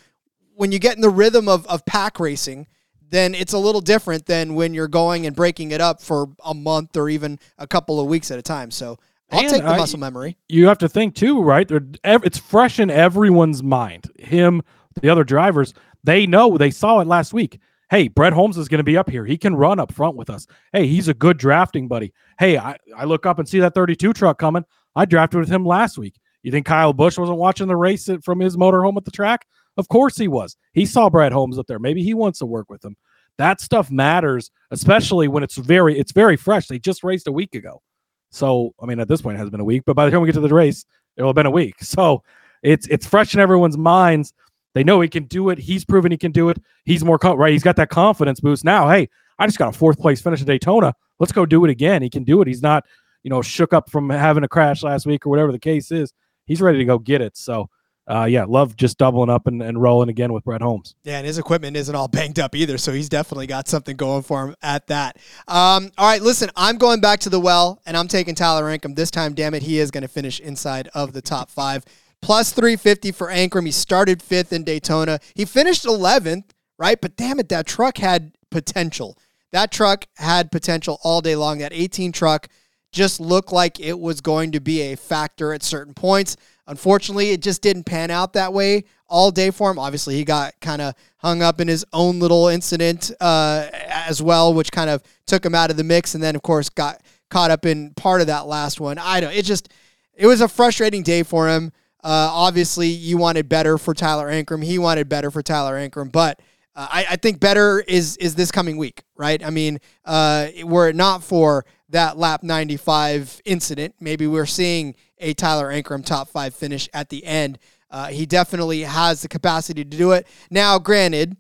when you get in the rhythm of, of pack racing, then it's a little different than when you're going and breaking it up for a month or even a couple of weeks at a time. So I'll and take the muscle memory. You have to think too, right? It's fresh in everyone's mind. Him, the other drivers, they know they saw it last week hey, Bret Holmes is going to be up here. He can run up front with us. Hey, he's a good drafting buddy. Hey, I, I look up and see that 32 truck coming. I drafted with him last week. You think Kyle Busch wasn't watching the race from his motorhome at the track? Of course he was. He saw Brad Holmes up there. Maybe he wants to work with him. that stuff matters, especially when it's very it's very fresh. They just raced a week ago. So, I mean, at this point, it has been a week, but by the time we get to the race, it will have been a week. So it's it's fresh in everyone's minds. They know he can do it. He's proven he can do it. He's more right. He's got that confidence boost now. Hey, I just got a fourth place finish in Daytona. Let's go do it again. He can do it. He's not, you know, shook up from having a crash last week or whatever the case is. He's ready to go get it. So uh, yeah, love just doubling up and, and rolling again with Bret Holmes. Yeah, and his equipment isn't all banged up either, so he's definitely got something going for him at that. Um, all right, listen, I'm going back to the well, and I'm taking Tyler Ankrum this time. Damn it, he is going to finish inside of the top five. Plus 350 for Ankrum. He started fifth in Daytona. He finished 11th, right? But damn it, that truck had potential. That truck had potential all day long. That 18 truck just looked like it was going to be a factor at certain points. Unfortunately, it just didn't pan out that way all day for him. Obviously, he got kind of hung up in his own little incident uh, as well, which kind of took him out of the mix. And then, of course, got caught up in part of that last one. I don't. It just it was a frustrating day for him. Uh, obviously, you wanted better for Tyler Ankrum. He wanted better for Tyler Ankrum, but uh, I, I, think better is is this coming week, right? I mean, uh, were it not for that lap 95 incident, maybe we're seeing a Tyler Ankrum top five finish at the end. Uh, he definitely has the capacity to do it. Now, granted,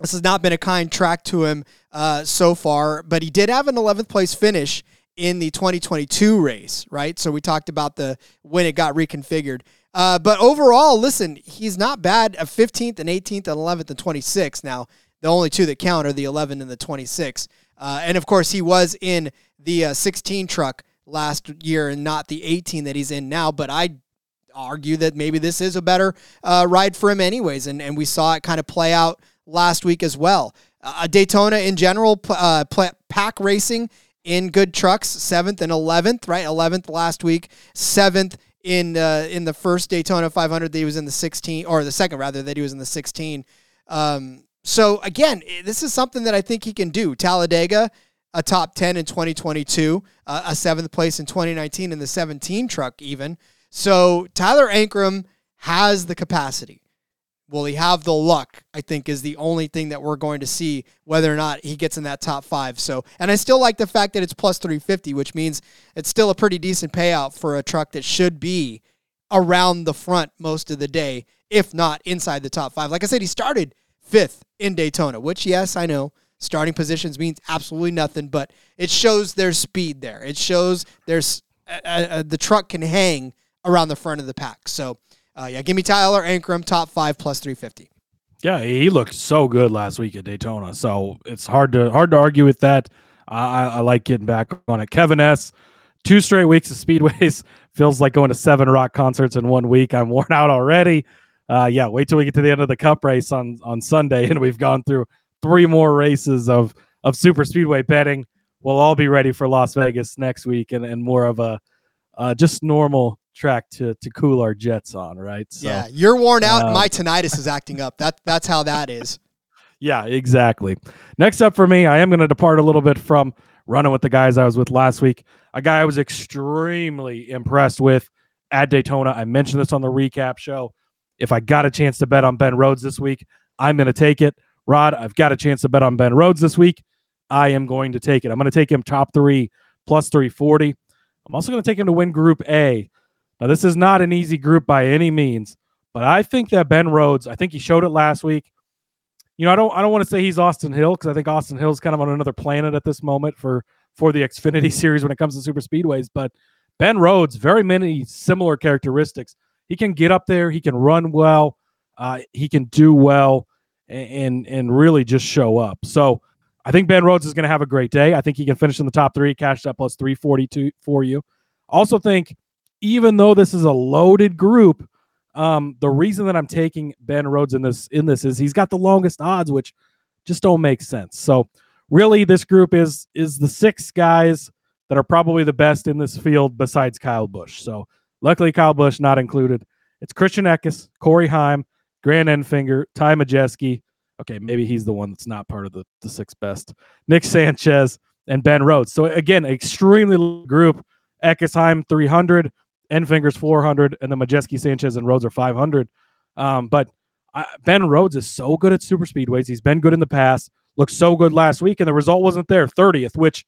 this has not been a kind track to him uh, so far, but he did have an 11th place finish in the 2022 race, right? So we talked about the when it got reconfigured. Uh, but overall, listen, he's not bad. A 15th and 18th and 11th and 26th. Now, the only two that count are the 11 and the 26. Uh, and of course, he was in the uh, 16 truck last year and not the 18 that he's in now. But I argue that maybe this is a better uh, ride for him, anyways. And, and we saw it kind of play out last week as well. Uh, Daytona in general, uh, pack racing in good trucks, seventh and 11th, right? 11th last week, seventh in uh, in the first Daytona 500 that he was in the 16 or the second rather that he was in the 16. Um, so again, this is something that I think he can do. Talladega a top 10 in 2022, uh, a seventh place in 2019 in the 17 truck, even. So Tyler Ankrum has the capacity. Will he have the luck? I think is the only thing that we're going to see whether or not he gets in that top five. So, and I still like the fact that it's plus 350, which means it's still a pretty decent payout for a truck that should be around the front most of the day, if not inside the top five. Like I said, he started fifth in Daytona, which, yes, I know starting positions means absolutely nothing, but it shows there's speed there. It shows there's uh, uh, the truck can hang around the front of the pack. So, uh, yeah, give me Tyler Ankrum, top five plus 350. Yeah, he looked so good last week at Daytona. So it's hard to hard to argue with that. I, I like getting back on it. Kevin S. Two straight weeks of speedways feels like going to seven rock concerts in one week. I'm worn out already. Uh, yeah, wait till we get to the end of the Cup race on on Sunday, and we've gone through three more races of of super speedway betting. We'll all be ready for Las Vegas next week and, and more of a uh, just normal track to to cool our jets on, right? So, yeah, you're worn out. Uh, my tinnitus is acting up. That that's how that is. Yeah, exactly. Next up for me, I am going to depart a little bit from running with the guys I was with last week. A guy I was extremely impressed with at Daytona. I mentioned this on the recap show. If I got a chance to bet on Ben Rhodes this week, I'm going to take it. Rod, I've got a chance to bet on Ben Rhodes this week. I am going to take it. I'm going to take him top three plus 340. I'm also going to take him to win Group A. Now, this is not an easy group by any means, but I think that Ben Rhodes, I think he showed it last week. You know, I don't I don't want to say he's Austin Hill because I think Austin Hill's kind of on another planet at this moment for for the Xfinity series when it comes to super speedways. But Ben Rhodes, very many similar characteristics. He can get up there, he can run well, uh, he can do well and and really just show up. So I think Ben Rhodes is going to have a great day. I think he can finish in the top three, cash that plus 342 for you. Also think, even though this is a loaded group, um, the reason that I'm taking Ben Rhodes in this in this is he's got the longest odds, which just don't make sense. So really, this group is is the six guys that are probably the best in this field besides Kyle Busch. So luckily, Kyle Busch not included. It's Christian Eckes, Corey Heim, Grant Enfinger, Ty Majeski. Okay, maybe he's the one that's not part of the, the six best. Nick Sanchez and Ben Rhodes. So again, extremely group. Eckesheim 300, Enfinger's 400, and the Majeski, Sanchez, and Rhodes are 500. Um, but I, Ben Rhodes is so good at super speedways. He's been good in the past. looked so good last week, and the result wasn't there. 30th, which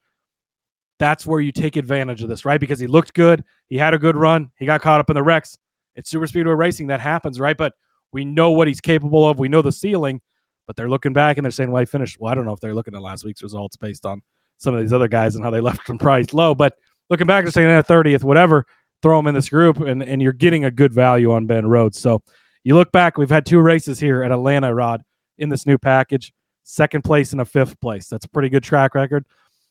that's where you take advantage of this, right? Because he looked good, he had a good run, he got caught up in the wrecks. It's super speedway racing that happens, right? But we know what he's capable of. We know the ceiling, but they're looking back and they're saying, "Well, he finished." Well, I don't know if they're looking at last week's results based on some of these other guys and how they left from price low, but looking back and saying, "At 30th, whatever." Throw him in this group, and and you're getting a good value on Ben Rhodes. So you look back, we've had two races here at Atlanta, Rod, in this new package. Second place and a fifth place. That's a pretty good track record.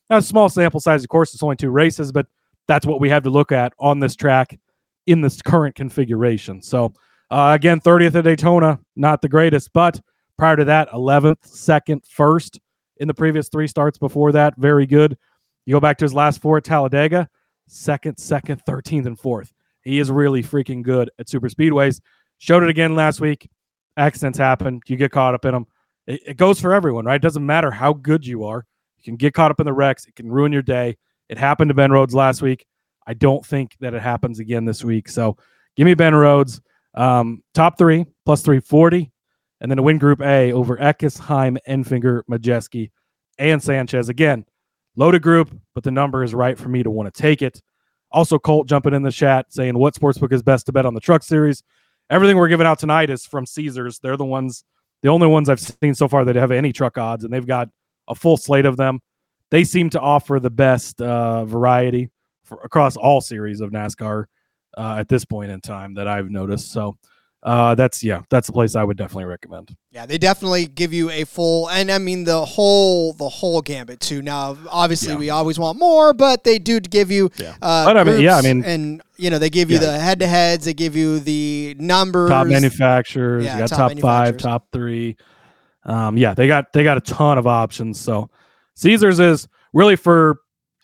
Now, small sample size, of course, it's only two races, but that's what we have to look at on this track in this current configuration. So, uh, again, 30th at Daytona, not the greatest, but prior to that, 11th, second, first in the previous three starts before that, very good. You go back to his last four at Talladega, second, second, 13th, and fourth. He is really freaking good at super speedways. Showed it again last week. Accidents happen. You get caught up in them. It, it goes for everyone, right? It doesn't matter how good you are. You can get caught up in the wrecks. It can ruin your day. It happened to Ben Rhodes last week. I don't think that it happens again this week. So give me Ben Rhodes. Um, top three plus 340. And then a win Group A over Eckes, Heim, Enfinger, Majeski, and Sanchez. Again, loaded group, but the number is right for me to want to take it. Also, Colt jumping in the chat saying what sportsbook is best to bet on the truck series. Everything we're giving out tonight is from Caesars. They're the ones, the only ones I've seen so far that have any truck odds, and they've got a full slate of them. They seem to offer the best uh, variety for, across all series of NASCAR uh, at this point in time that I've noticed. So uh, that's yeah, that's a place I would definitely recommend. Yeah, they definitely give you a full, and I mean the whole the whole gambit too. Now, obviously, yeah. we always want more, but they do give you. Yeah, uh, but I mean, yeah, I mean, and you know they give you yeah. the head to heads, they give you the numbers, top manufacturers, yeah, top, top five, top three. Um, yeah, they got they got a ton of options. So Caesars is really for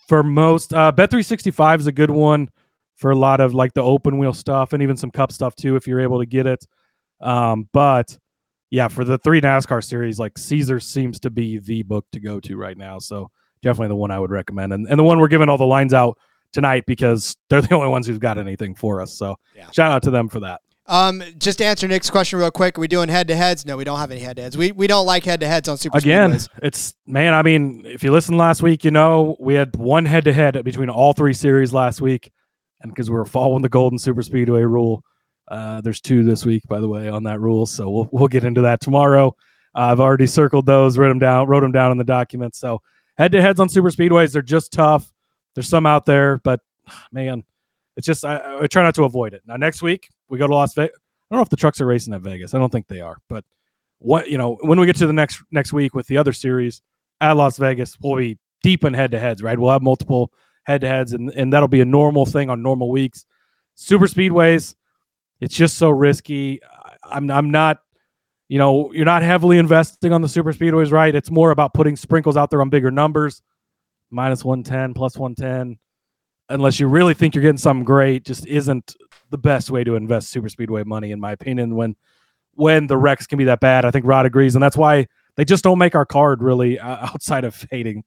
for most. Uh, Bet three sixty five is a good one for a lot of like the open wheel stuff and even some cup stuff too if you're able to get it. Um, but yeah, for the three NASCAR series, like Caesar seems to be the book to go to right now. So definitely the one I would recommend, and and the one we're giving all the lines out tonight because they're the only ones who've got anything for us. So yeah. shout out to them for that. Um, just to answer Nick's question real quick. Are we doing head to heads? No, we don't have any head to heads. We we don't like head to heads on Super Again, Speedways. it's man. I mean, if you listened last week, you know we had one head to head between all three series last week and because we're following the Golden Super Speedway rule, uh, there's two this week, by the way, on that rule. So we'll we'll get into that tomorrow. Uh, I've already circled those, wrote them down, wrote them down in the document. So head to heads on super speedways, they're just tough. There's some out there, but man, it's just I, I try not to avoid it. Now next week we go to Las Vegas. I don't know if the trucks are racing at Vegas. I don't think they are, but what you know when we get to the next next week with the other series at Las Vegas, we'll be deep in head to heads, right? We'll have multiple head to heads, and, and that'll be a normal thing on normal weeks. Super speedways, it's just so risky. I'm I'm not, you know, you're not heavily investing on the super speedways, right? It's more about putting sprinkles out there on bigger numbers, minus 110, plus 110. Unless you really think you're getting something great, just isn't the best way to invest super speedway money, in my opinion. When when the wrecks can be that bad, I think Rod agrees, and that's why they just don't make our card really uh, outside of fading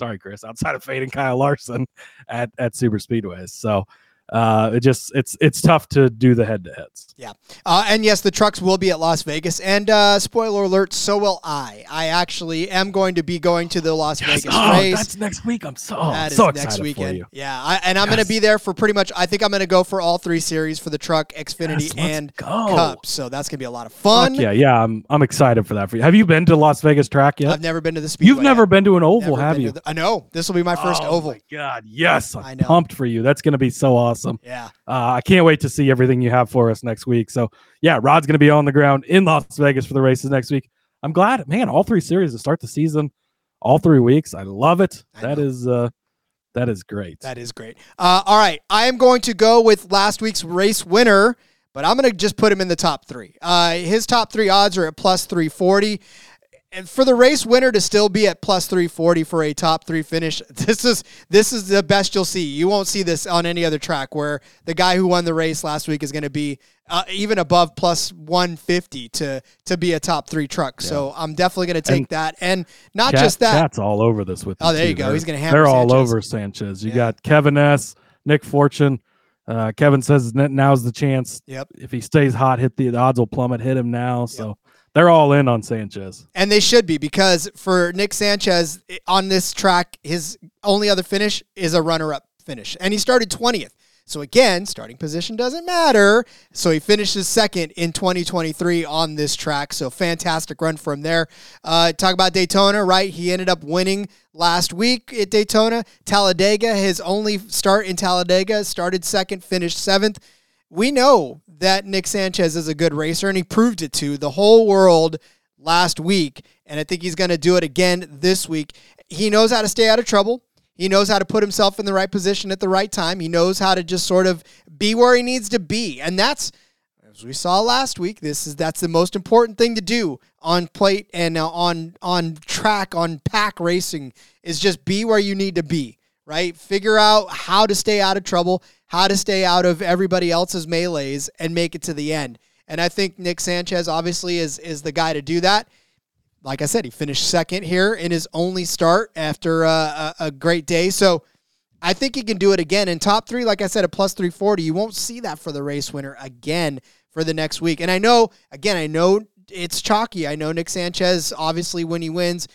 sorry, Chris, outside of fading Kyle Larson at, at super speedways. So uh, it just it's it's tough to do the head to heads. Yeah, uh, and yes, the trucks will be at Las Vegas. And uh, spoiler alert, so will I. I actually am going to be going to the Las yes. Vegas oh, race. That's next week. I'm so oh, that so is next weekend. Yeah, I, and I'm yes. going to be there for pretty much. I think I'm going to go for all three series for the truck, Xfinity, yes, and go. Cup. So that's going to be a lot of fun. Fuck yeah, yeah, I'm I'm excited for that. For you, have you been to Las Vegas track yet? I've never been to the Speedway. You've never yet. been to an oval, never have you? The, I know this will be my first oh, oval. My God, yes, I'm I know. pumped for you. That's going to be so awesome. Yeah. Uh, uh, I can't wait to see everything you have for us next week. So, yeah, Rod's going to be on the ground in Las Vegas for the races next week. I'm glad, man. All three series to start the season, all three weeks. I love it. I that know. is uh, that is great. That is great. Uh, all right, I am going to go with last week's race winner, but I'm going to just put him in the top three. Uh, his top three odds are at plus 340 and for the race winner to still be at plus 340 for a top three finish this is this is the best you'll see you won't see this on any other track where the guy who won the race last week is going to be uh, even above plus 150 to to be a top three truck yeah. so i'm definitely going to take and that and not Cat, just that that's all over this with oh there you go they're, he's going to hammer they're sanchez. all over sanchez you yeah. got kevin s nick fortune uh, Kevin says now's the chance. Yep. If he stays hot, hit the, the odds will plummet. Hit him now. So they're all in on Sanchez. And they should be because for Nick Sanchez on this track, his only other finish is a runner up finish. And he started 20th. So again, starting position doesn't matter. So he finishes second in 2023 on this track. So fantastic run from there. Uh, talk about Daytona, right? He ended up winning last week at Daytona. Talladega, his only start in Talladega, started second, finished seventh. We know that Nick Sanchez is a good racer, and he proved it to the whole world last week. And I think he's going to do it again this week. He knows how to stay out of trouble. He knows how to put himself in the right position at the right time. He knows how to just sort of be where he needs to be. And that's as we saw last week, this is that's the most important thing to do on plate and uh, on on track on pack racing is just be where you need to be, right? Figure out how to stay out of trouble, how to stay out of everybody else's melees and make it to the end. And I think Nick Sanchez obviously is is the guy to do that like I said, he finished second here in his only start after a, a, great day. So I think he can do it again. In top three, like I said, a plus 340. You won't see that for the race winner again for the next week. And I know, again, I know it's chalky. I know Nick Sanchez, obviously, when he wins,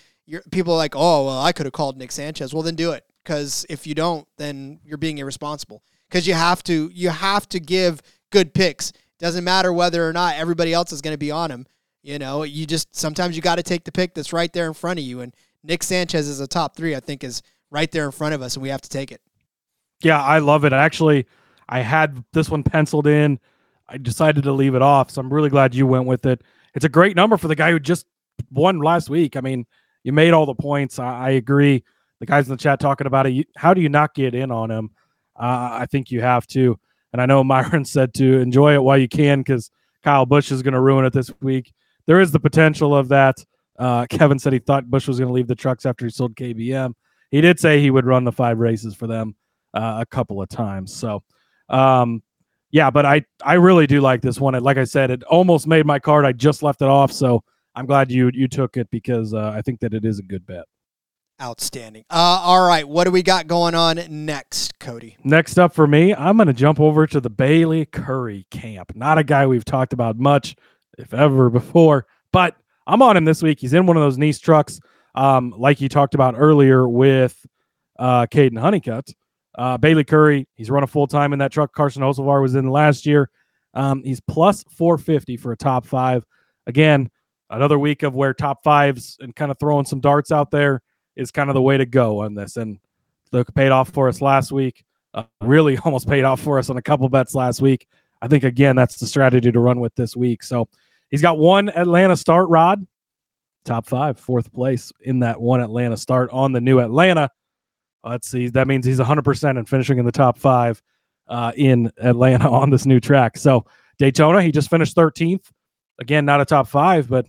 people are like, oh, well, I could have called Nick Sanchez. Well, then do it. Because if you don't, then you're being irresponsible. Because you have to, you have to give good picks. Doesn't matter whether or not everybody else is going to be on him. You know, you just sometimes you got to take the pick that's right there in front of you. And Nick Sanchez is a top three, I think, is right there in front of us, and we have to take it. Yeah, I love it. Actually, I had this one penciled in. I decided to leave it off, so I'm really glad you went with it. It's a great number for the guy who just won last week. I mean, you made all the points. I, I agree. The guys in the chat talking about it. how do you not get in on him? Uh, I think you have to. And I know Myron said to enjoy it while you can because Kyle Busch is going to ruin it this week there is the potential of that. Uh, Kevin said he thought Busch was going to leave the trucks after he sold KBM. He did say he would run the five races for them uh, a couple of times. So, um, yeah, but I I really do like this one. Like I said, it almost made my card. I just left it off, so I'm glad you you took it because uh, I think that it is a good bet. Outstanding. Uh, all right, what do we got going on next, Cody? Next up for me, I'm going to jump over to the Bayley Currey camp. Not a guy we've talked about much if ever before. But I'm on him this week. He's in one of those nice trucks, um, like you talked about earlier with uh, Caden Honeycutt. Uh, Bayley Currey, he's running full time in that truck. Carson Hocevar was in last year. Um, he's plus 450 for a top five. Again, another week of where top fives and kind of throwing some darts out there is kind of the way to go on this. And look, paid off for us last week. Uh, really almost paid off for us on a couple bets last week. I think again that's the strategy to run with this week. So He's got one Atlanta start, Rod. Top five, fourth place in that one Atlanta start on the new Atlanta. Let's see. That means he's 100% and finishing in the top five uh, in Atlanta on this new track. So Daytona, he just finished 13th. Again, not a top five, but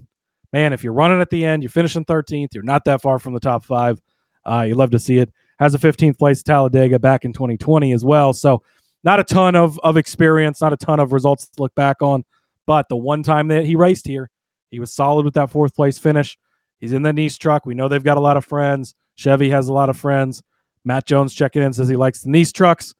man, if you're running at the end, you're finishing 13th. You're not that far from the top five. Uh, you love to see it. Has a 15th place Talladega back in 2020 as well. So not a ton of, of experience, not a ton of results to look back on. But the one time that he raced here, he was solid with that fourth place finish. He's in the Niece truck. We know they've got a lot of friends. Chevy has a lot of friends. Matt Jones checking in says he likes the Niece trucks.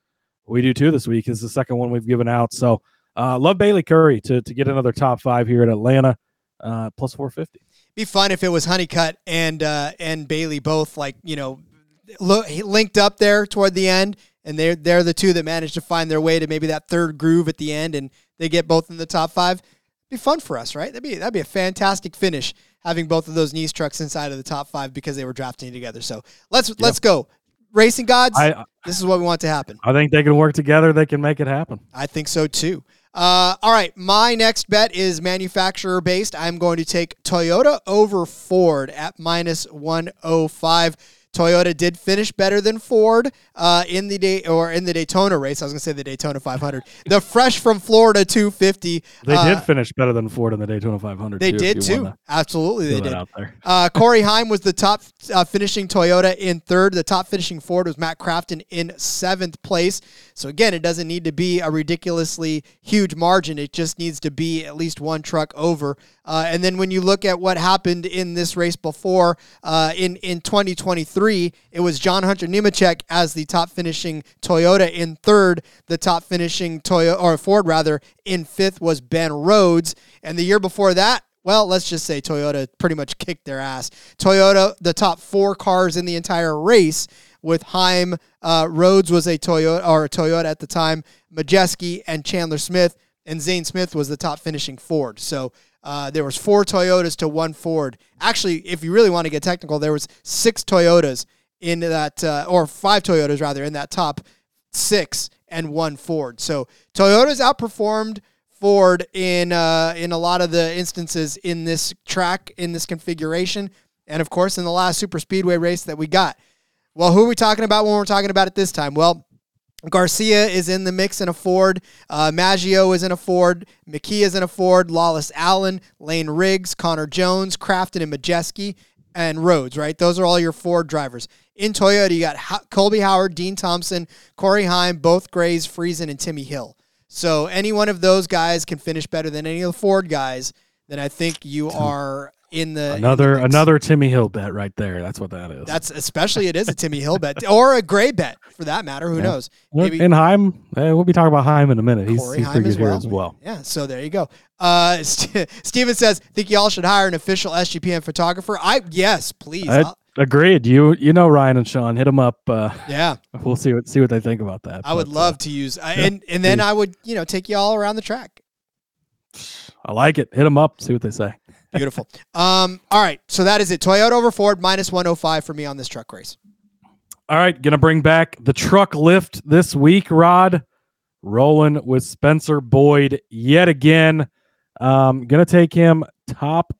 We do too this week. Is the second one we've given out. So uh, love Bayley Currey to to get another top five here at Atlanta, uh, plus four fifty. Be fun if it was Honeycutt and uh, and Bayley both like you know lo- linked up there toward the end, and they're they're the two that managed to find their way to maybe that third groove at the end and they get both in the top five. Be fun for us, right? That'd be that'd be a fantastic finish having both of those Niece trucks inside of the top five because they were drafting together. So let's yep. let's go. Racing gods, I, this is what we want to happen. I think they can work together. They can make it happen. I think so too. Uh, all right, my next bet is manufacturer based. I'm going to take Toyota over Ford at minus 105. Toyota did finish better than Ford uh, in the day or in the Daytona race. I was going to say the Daytona 500. the fresh from Florida 250. They uh, did finish better than Ford in the Daytona 500. They too, did too. Absolutely, they did. Uh, Corey Heim was the top uh, finishing Toyota in third. The top finishing Ford was Matt Crafton in seventh place. So again, it doesn't need to be a ridiculously huge margin. It just needs to be at least one truck over. Uh, and then when you look at what happened in this race before uh, in in 2023, it was John Hunter Nemechek as the top finishing Toyota in third. The top finishing Toyota or Ford rather in fifth was Ben Rhodes, and the year before that well, let's just say Toyota pretty much kicked their ass. Toyota, the top four cars in the entire race, with Heim, uh, Rhodes was a Toyota or a Toyota at the time, Majeski and Chandler Smith, and Zane Smith was the top finishing Ford. So uh, there was four Toyotas to one Ford. Actually, if you really want to get technical, there was six Toyotas in that, uh, or five Toyotas rather, in that top six and one Ford. So Toyota's outperformed Ford in uh, in a lot of the instances in this track in this configuration, and of course in the last super speedway race that we got. Well, who are we talking about when we're talking about it this time? Well, Garcia is in the mix in a Ford. Uh, Maggio is in a Ford. McKee is in a Ford. Lawless Alan, Layne Riggs, Connor Jones, Crafton, and Majeski, and Rhodes, right? Those are all your Ford drivers. In Toyota, you got Colby Howard, Dean Thompson, Corey Heim, both Grays, Friesen, and Timmy Hill. So any one of those guys can finish better than any of the Ford guys. Then I think you are in the another in the another Timmy Hill bet right there. That's what that is. That's especially it is a Timmy Hill bet or a Gray bet for that matter. Who yeah. knows? Maybe and Heim. Eh, we'll be talking about Heim in a minute. He's, good well. here as well. Yeah. So there you go. Uh, St- Steven says, "Think y'all should hire an official SGPN photographer." I yes, please. I, agreed. You you know Ryan and Sean, hit them up. Uh, yeah, we'll see what see what they think about that. I but, would love uh, to use, uh, and and then I would you know take you all around the track. I like it. Hit them up. See what they say. Beautiful. Um, all right. So that is it. Toyota over Ford minus 105 for me on this truck race. All right. Going to bring back the truck lift this week, Rod. Rolling with Spencer Boyd yet again. Um, going to take him top.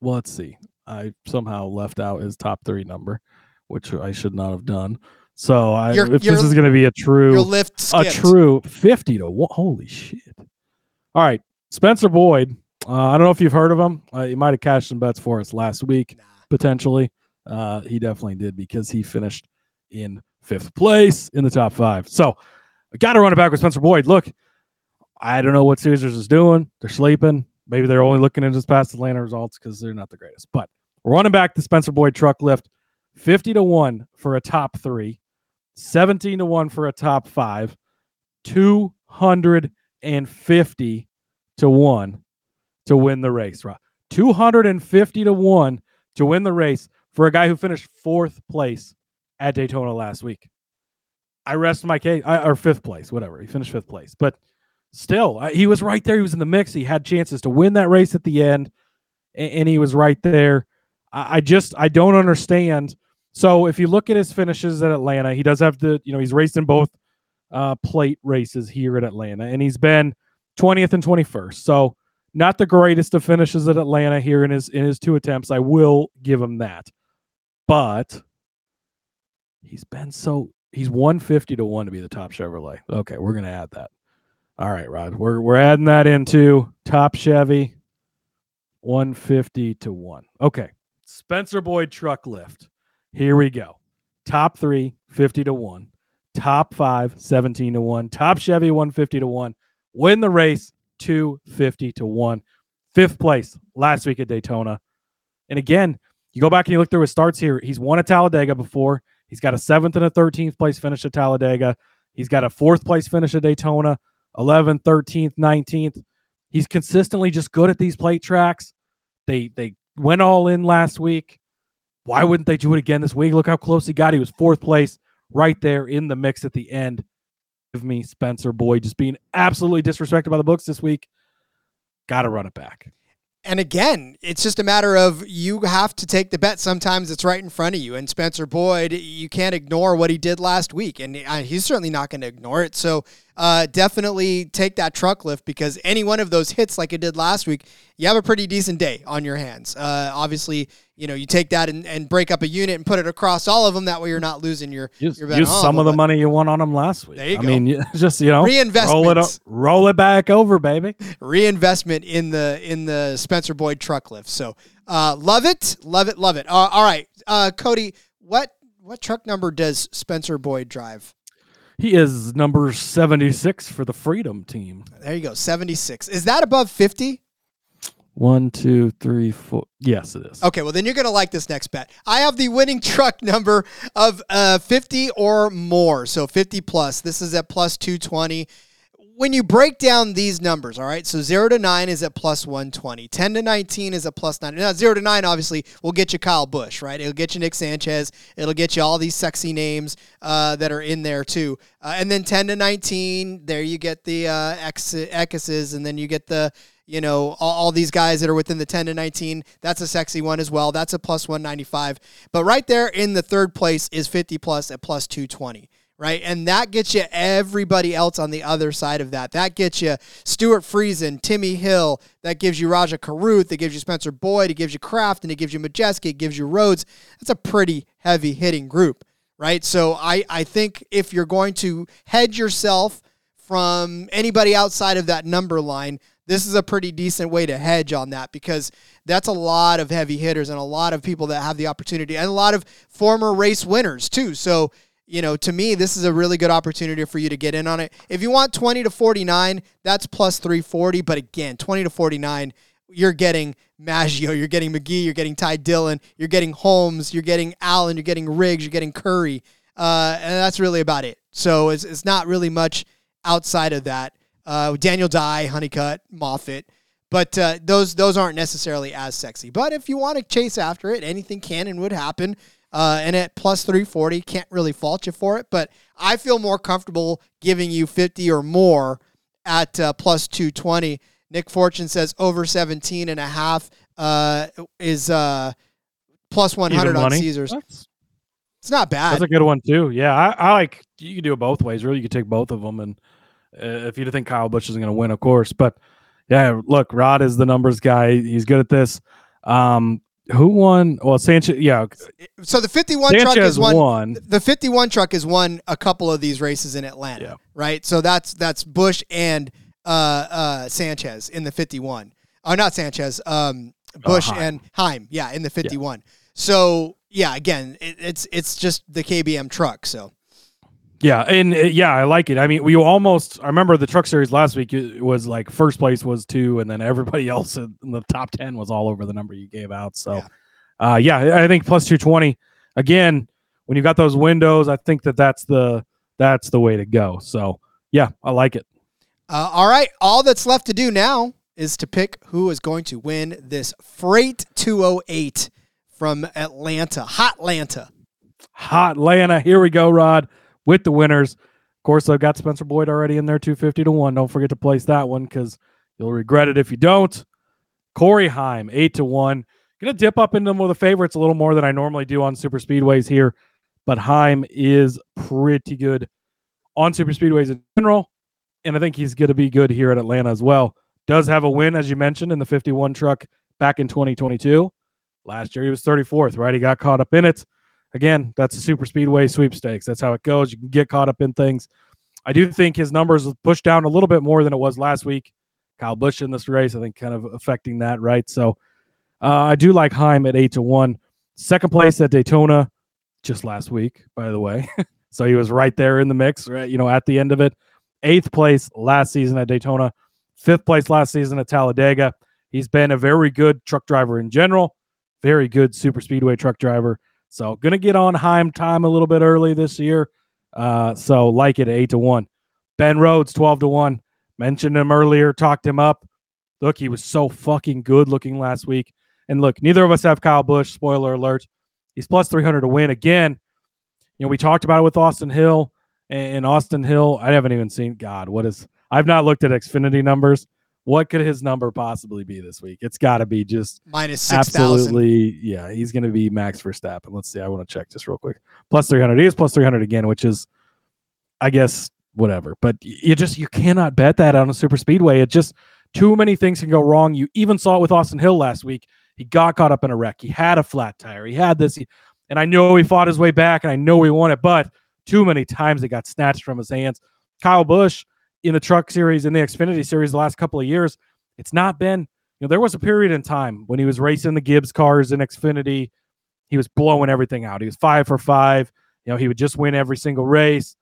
Well, let's see. I somehow left out his top three number, which I should not have done. So I, if this is going to be a true lift a true 50 to one, holy shit. All right. Spencer Boyd uh, I don't know if you've heard of him. Uh, he might have cashed some bets for us last week, nah. potentially. Uh, he definitely did because he finished in fifth place in the top five. So I got to run it back with Spencer Boyd. Look, I don't know what Caesars is doing. They're sleeping. Maybe they're only looking at his past Atlanta results because they're not the greatest. But we're running back the Spencer Boyd truck lift 50 to 1 for a top three, 17 to 1 for a top five, 250 to 1 to win the race. Rob. 250 to 1 to win the race for a guy who finished fourth place at Daytona last week. I rest my case, I, or fifth place, whatever. He finished fifth place, but still, I, he was right there. He was in the mix. He had chances to win that race at the end, and, and he was right there. I, I, just, I don't understand. So if you look at his finishes at Atlanta, he does have the, you know, he's raced in both uh, plate races here at Atlanta, and he's been 20th and 21st. So not the greatest of finishes at Atlanta here in his in his two attempts. I will give him that. But he's been so he's 150 to 1 to be the top Chevrolet. Okay, we're going to add that. All right, Rod. We're we're adding that into top Chevy 150 to 1. Okay. Spencer Boyd truck lift. Here we go. Top 3 50 to 1. Top 5 17 to 1. Top Chevy 150 to 1. Win the race 250 to 1. Fifth place last week at Daytona. And again, you go back and you look through his starts here. He's won at Talladega before. He's got a seventh and a 13th place finish at Talladega. He's got a fourth place finish at Daytona, 11th, 13th, 19th. He's consistently just good at these plate tracks. They they went all in last week. Why wouldn't they do it again this week? Look how close he got. He was fourth place right there in the mix at the end of me, Spencer Boyd, just being absolutely disrespected by the books this week. Got to run it back. And again, it's just a matter of you have to take the bet. Sometimes it's right in front of you. And Spencer Boyd, you can't ignore what he did last week. And uh, he's certainly not going to ignore it. So uh, definitely take that truck lift because any one of those hits like it did last week, you have a pretty decent day on your hands. Uh, obviously, you know, you take that and, and break up a unit and put it across all of them. That way you're not losing your, use, your bet use some of the money you won on them last week. There you I go. mean, just, you know, reinvestment. Roll it, roll it back over, baby. Reinvestment in the, in the Spencer Boyd truck lift. So uh, love it. Love it. Love it. Uh, all right. Uh, Cody, what, what truck number does Spencer Boyd drive? He is number 76 for the Freedom team. There you go, 76. Is that above 50? One, two, three, four. Yes, it is. Okay, well, then you're going to like this next bet. I have the winning truck number of uh, 50 or more. So 50 plus. This is at plus 220. When you break down these numbers, all right, so 0 to 9 is at plus 120. 10 to 19 is at plus 9. Now, 0 to 9 obviously will get you Kyle Busch, right? It'll get you Nick Sanchez. It'll get you all these sexy names uh, that are in there too. Uh, and then 10 to 19, there you get the uh, Eckises, and then you get the, you know, all, all, these guys that are within the 10 to 19. That's a sexy one as well. That's a plus 195. But right there in the third place is 50 plus at plus 220 right? And that gets you everybody else on the other side of that. That gets you Stewart Friesen, Timmy Hill. That gives you Rajah Caruth. That gives you Spencer Boyd. It gives you Kraft, and it gives you Majeski. It gives you Rhodes. That's a pretty heavy hitting group, right? So I, I think if you're going to hedge yourself from anybody outside of that number line, this is a pretty decent way to hedge on that because that's a lot of heavy hitters and a lot of people that have the opportunity and a lot of former race winners too. So you know, to me, this is a really good opportunity for you to get in on it. If you want 20 to 49, that's plus 340. But again, 20 to 49, you're getting Maggio, you're getting McGee, you're getting Ty Dillon, you're getting Holmes, you're getting Alan, you're getting Riggs, you're getting Currey. Uh, and that's really about it. So it's, it's not really much outside of that. Uh, Daniel Dye, Honeycutt, Moffitt. But uh, those those aren't necessarily as sexy. But if you want to chase after it, anything can and would happen. Uh, and at plus 340, can't really fault you for it. But I feel more comfortable giving you 50 or more at uh, plus 220. Nick Fortune says over 17 and a half uh, is uh, plus 100 on Caesars. That's, it's not bad. That's a good one too. Yeah, I, I, like you can do it both ways. Really, you could take both of them, and uh, if you think Kyle Busch isn't going to win, of course. But yeah, look, Rod is the numbers guy. He's good at this. Um, who won? Well, Sanchez. Yeah. So the 51 Sanchez truck is one. Won. The 51 truck has won a couple of these races in Atlanta. Yeah. Right. So that's that's Busch and uh, uh, Sanchez in the 51. Oh, not Sanchez. Um, Busch uh, and Heim. Yeah, in the 51. Yeah. So yeah, again, it, it's it's just the KBM truck. So. Yeah, and uh, yeah, I like it. I mean, we almost. I remember the truck series last week. It was like first place was two, and then everybody else in the top ten was all over the number you gave out. So, yeah, uh, yeah I think plus two twenty. Again, when you got those windows, I think that that's the that's the way to go. So, yeah, I like it. Uh, all right, all that's left to do now is to pick who is going to win this Freight 208 from Atlanta, Hot Atlanta. Hot Atlanta. Here we go, Rod with the winners. Of course, I've got Spencer Boyd already in there, 250 to 1. Don't forget to place that one because you'll regret it if you don't. Corey Heim, 8 to 1. Gonna dip up into one of the favorites a little more than I normally do on super speedways here, but Heim is pretty good on super speedways in general, and I think he's gonna be good here at Atlanta as well. Does have a win, as you mentioned, in the 51 truck back in 2022. Last year he was 34th, right? He got caught up in it again, that's a super speedway sweepstakes. That's how it goes. You can get caught up in things. I do think his numbers pushed down a little bit more than it was last week. Kyle Busch in this race, I think, kind of affecting that, right? So uh, I do like Heim at eight to one. Second place at Daytona just last week, by the way. so he was right there in the mix, right? You know, at the end of it. Eighth place last season at Daytona. Fifth place last season at Talladega. He's been a very good truck driver in general, very good super speedway truck driver. So gonna get on Heim time a little bit early this year. Uh, so like it eight to one. Ben Rhodes twelve to one. Mentioned him earlier, talked him up. Look, he was so fucking good looking last week. And look, neither of us have Kyle Busch. Spoiler alert. He's plus three hundred to win again. You know, we talked about it with Austin Hill and Austin Hill. I haven't even seen God. What is? I've not looked at Xfinity numbers what could his number possibly be this week? It's got to be just minus six absolutely. 000. Yeah, he's going to be Max Verstappen. Let's see. I want to check just real quick. Plus three hundred. He is plus three hundred again, which is, I guess, whatever. But you just you cannot bet that on a super speedway. It just too many things can go wrong. You even saw it with Austin Hill last week. He got caught up in a wreck. He had a flat tire. He had this, He, and I know he fought his way back, and I know he won it, but too many times it got snatched from his hands. Kyle Busch in the truck series in the Xfinity series the last couple of years, it's not been, you know, there was a period in time when he was racing the Gibbs cars in Xfinity. He was blowing everything out. He was five for five. You know, he would just win every single race.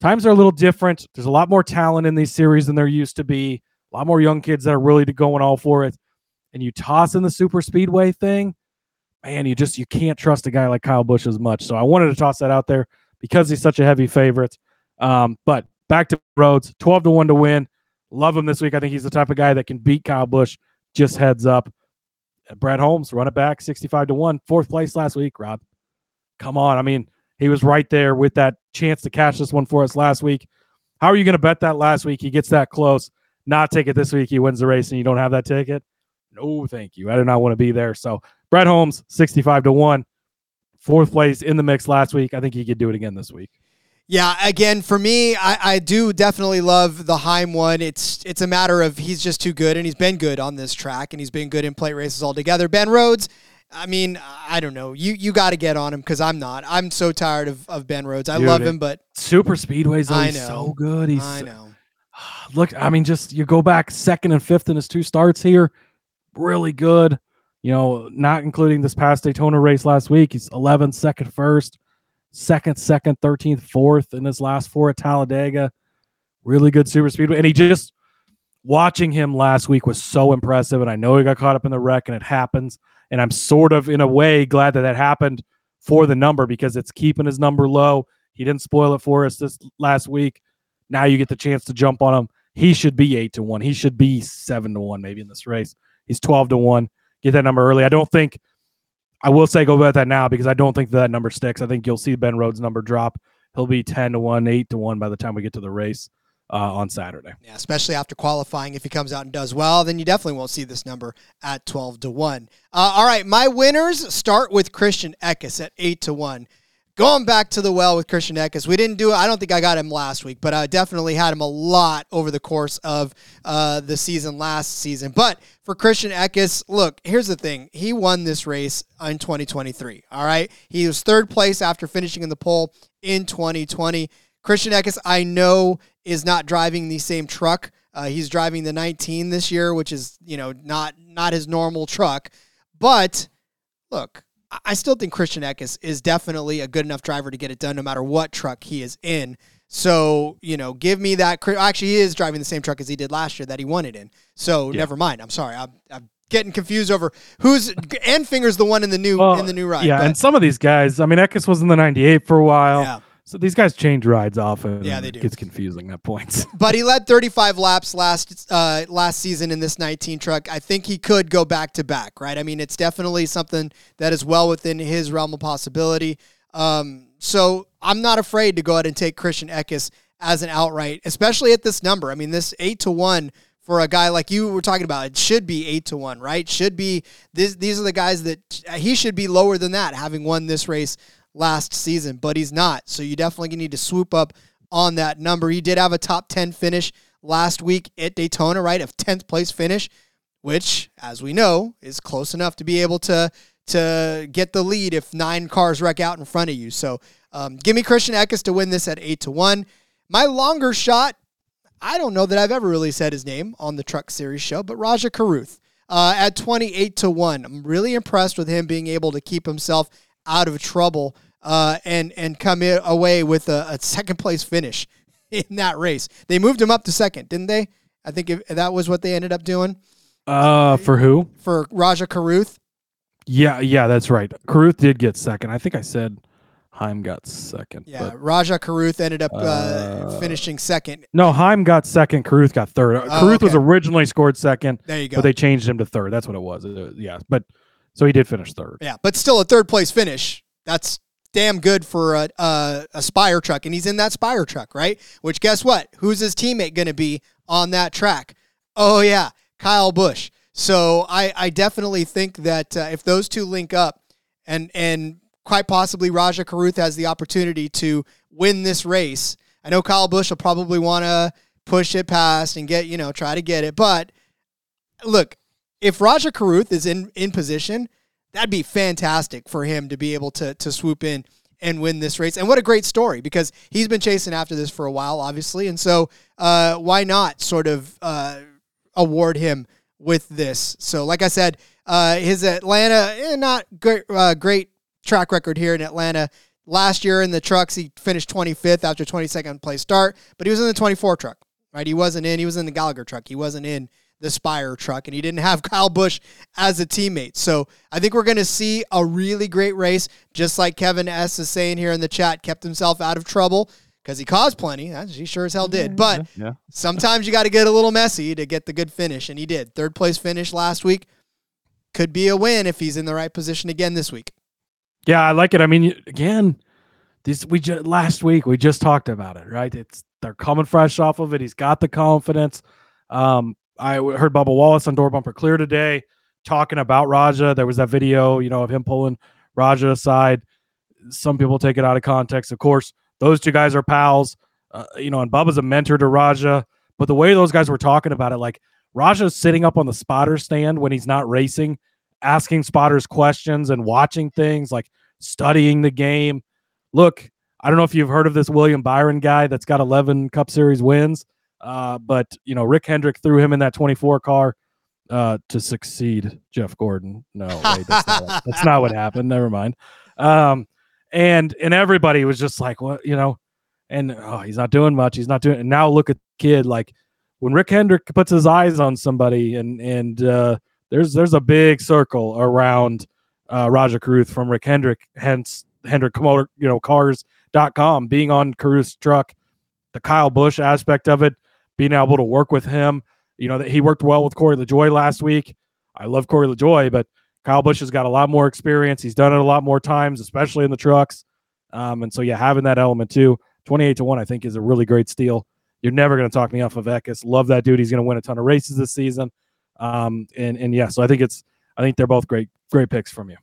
Times are a little different. There's a lot more talent in these series than there used to be. A lot more young kids that are really going all for it. And you toss in the super speedway thing, man, you just you can't trust a guy like Kyle Busch as much. So I wanted to toss that out there because he's such a heavy favorite. Um, but back to Rhodes, 12 to 1 to win. Love him this week. I think he's the type of guy that can beat Kyle Busch. Just heads up. Bret Holmes, run it back, 65 to 1, fourth place last week, Rob. Come on. I mean, he was right there with that chance to catch this one for us last week. How are you going to bet that last week? He gets that close, not take it this week. He wins the race and you don't have that ticket. No, thank you. I do not want to be there. So, Bret Holmes, 65 to 1, fourth place in the mix last week. I think he could do it again this week. Yeah, again, for me, I, I do definitely love the Heim one. It's it's a matter of he's just too good, and he's been good on this track, and he's been good in plate races altogether. Ben Rhodes, I mean, I don't know. You you got to get on him because I'm not. I'm so tired of, of Ben Rhodes. I Dude, love him, but super speedways. I know. so good. He's I know. Look, I mean, just you go back second and fifth in his two starts here, really good. You know, not including this past Daytona race last week. He's 11th, second, first second, second, 13th, fourth in his last four at Talladega. Really good super speedway. And he just watching him last week was so impressive. And I know he got caught up in the wreck and it happens. And I'm sort of, in a way, glad that that happened for the number because it's keeping his number low. He didn't spoil it for us this last week. Now you get the chance to jump on him. He should be eight to one. He should be seven to one, maybe in this race. He's 12 to one. Get that number early. I don't think I will say go about that now because I don't think that number sticks. I think you'll see Ben Rhodes' number drop. He'll be 10 to 1, 8 to 1 by the time we get to the race uh, on Saturday. Yeah, especially after qualifying. If he comes out and does well, then you definitely won't see this number at 12 to 1. Uh, all right, my winners start with Christian Eckes at 8 to 1 going back to the well with Christian Eckes. We didn't do it. I don't think I got him last week, but I definitely had him a lot over the course of uh, the season last season. But for Christian Eckes, look, here's the thing. He won this race in 2023. All right. He was third place after finishing in the pole in 2020. Christian Eckes, I know, is not driving the same truck. Uh, he's driving the 19 this year, which is, you know, not not his normal truck. But look, I still think Christian Eckes is definitely a good enough driver to get it done no matter what truck he is in. So, you know, give me that. Actually, he is driving the same truck as he did last year that he won it in. So, yeah. never mind. I'm sorry. I'm, I'm, getting confused over who's Enfinger's the one in the new well, in the new ride. Yeah, but. and some of these guys, I mean, Eckes was in the 98 for a while. Yeah. So these guys change rides often. Yeah, they do. It gets confusing at points. But he led 35 laps last uh, last season in this 19 truck. I think he could go back to back, right? I mean, it's definitely something that is well within his realm of possibility. Um, so I'm not afraid to go ahead and take Christian Eckes as an outright, especially at this number. I mean, this eight to one for a guy like you were talking about, it should be eight to one, right? Should be this, these are the guys that he should be lower than that, having won this race last season, but he's not. So you definitely need to swoop up on that number. He did have a top 10 finish last week at Daytona, right? A 10th place finish, which, as we know, is close enough to be able to to get the lead if nine cars wreck out in front of you. So um, give me Christian Eckes to win this at 8 to 1. My longer shot, I don't know that I've ever really said his name on the Truck Series show, but Rajah Caruth. uh, at 28 to 1. I'm really impressed with him being able to keep himself out of trouble uh, and and come in, away with a, a, second place finish in that race. They moved him up to second, didn't they? I think if, that was what they ended up doing. Uh, for who? For Rajah Caruth. Yeah, yeah, that's right. Caruth did get second. I think I said Heim got second. Yeah, but, Rajah Caruth ended up uh, uh, finishing second. No, Heim got second. Caruth got third. Oh, Caruth okay. was originally scored second. There you go. But they changed him to third. That's what it was. Uh, yeah, but so he did finish third. Yeah, but still a third place finish. That's damn good for a, a, a Spire truck, and he's in that Spire truck, right? Which guess what? Who's his teammate going to be on that track? Oh yeah, Kyle Busch. So I, I definitely think that uh, if those two link up, and and quite possibly Rajah Caruth has the opportunity to win this race. I know Kyle Busch will probably want to push it past and get you know try to get it, but look, if Rajah Caruth is in in position, that'd be fantastic for him to be able to to swoop in and win this race. And what a great story because he's been chasing after this for a while, obviously. And so, uh, why not sort of uh, award him with this? So, like I said, uh, his Atlanta, eh, not great, uh, great track record here in Atlanta. Last year in the trucks, he finished 25th after 22nd place start, but he was in the 24 truck, right? He wasn't in, he was in the Gallagher truck. He wasn't in the Spire truck, and he didn't have Kyle Busch as a teammate. So I think we're going to see a really great race, just like Kevin S is saying here in the chat, kept himself out of trouble. because he caused plenty. He sure as hell did. But yeah, sometimes you got to get a little messy to get the good finish, and he did. Third place finish last week could be a win if he's in the right position again this week. Yeah, I like it. I mean, again, this we just last week we just talked about it, right? It's they're coming fresh off of it. He's got the confidence. Um, I heard Bubba Wallace on Door Bumper Clear today talking about Rajah. There was that video, you know, of him pulling Rajah aside. Some people take it out of context. Of course, those two guys are pals. Uh, you know, and Bubba's a mentor to Rajah. But the way those guys were talking about it, like Rajah's sitting up on the spotter stand when he's not racing, asking spotters questions and watching things, like studying the game. Look, I don't know if you've heard of this William Byron guy that's got 11 Cup Series wins, uh, but you know Rick Hendrick threw him in that 24 car uh, to succeed Jeff Gordon. No, wait, that's, not what, that's not what happened. Never mind. Um, and and everybody was just like, what, you know, and oh, he's not doing much. He's not doing. And now look at the kid like when Rick Hendrick puts his eyes on somebody, and and uh, there's there's a big circle around uh, Rajah Caruth from Rick Hendrick. Hence Hendrick Motor, you know, Cars.com being on Caruth's truck, the Kyle Busch aspect of it, being able to work with him you know, that he worked well with Corey LaJoie last week. I love Corey LaJoie, but Kyle Busch has got a lot more experience. He's done it a lot more times, especially in the trucks. Um, and so, yeah, having that element too, 28 to 1, I think is a really great steal. You're never going to talk me off of Eckes. Love that dude. He's going to win a ton of races this season. Um, and, and yeah, so I think it's, I think they're both great, great picks from you.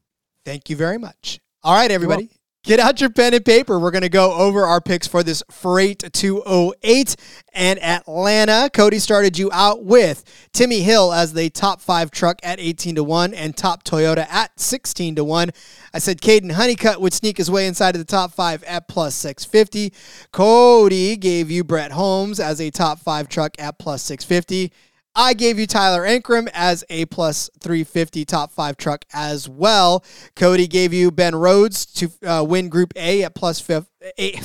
Thank you very much. All right, everybody. Get out your pen and paper. We're going to go over our picks for this Freight 208 and Atlanta. Cody started you out with Timmy Hill as the top five truck at 18 to 1 and top Toyota at 16 to 1. I said Caden Honeycutt would sneak his way inside of the top five at plus 650. Cody gave you Bret Holmes as a top five truck at plus 650. I gave you Tyler Ankrum as a plus 350 top five truck as well. Cody gave you Ben Rhodes to uh, win Group A at plus. A,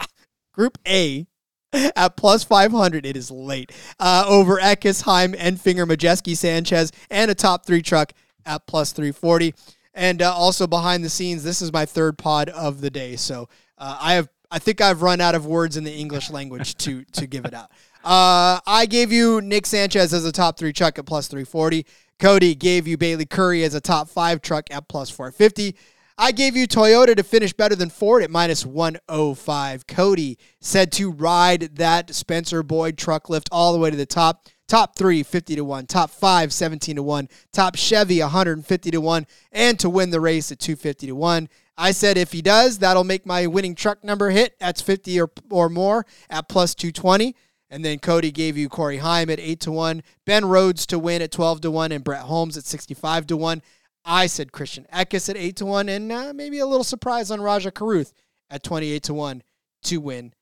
group A at plus 500. It is late. Uh, over Eckes, Heim, Enfinger, Majeski, Sanchez, and a top three truck at plus 340. And uh, also behind the scenes, this is my third pod of the day. So uh, I have, I think I've run out of words in the English language to to give it out. Uh, I gave you Nick Sanchez as a top three truck at plus 340. Cody gave you Bayley Currey as a top five truck at plus 450. I gave you Toyota to finish better than Ford at minus 105. Cody said to ride that Spencer Boyd truck lift all the way to the top. Top three, 50 to 1. Top five, 17 to 1. Top Chevy, 150 to 1. And to win the race at 250 to 1. I said if he does, that'll make my winning truck number hit. That's 50 or, or more at plus 220. And then Cody gave you Corey Heim at 8 to 1, Ben Rhodes to win at 12 to 1, and Bret Holmes at 65 to 1. I said Christian Eckes at 8 to 1, and uh, maybe a little surprise on Rajah Caruth at 28 to 1 to win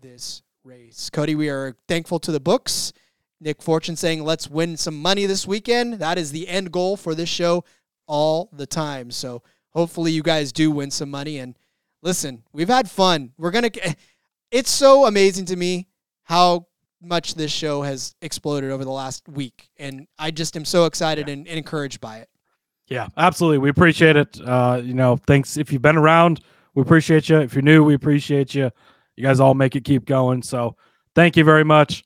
this race. Cody, we are thankful to the books. Nick Fortune saying, let's win some money this weekend. That is the end goal for this show all the time. So hopefully you guys do win some money. And listen, we've had fun. We're going to, it's so amazing to me how much this show has exploded over the last week. And I just am so excited yeah. and, and, encouraged by it. Yeah, absolutely. We appreciate it. Uh, you know, thanks if you've been around. We appreciate you. If you're new, we appreciate you. You guys all make it keep going. So thank you very much.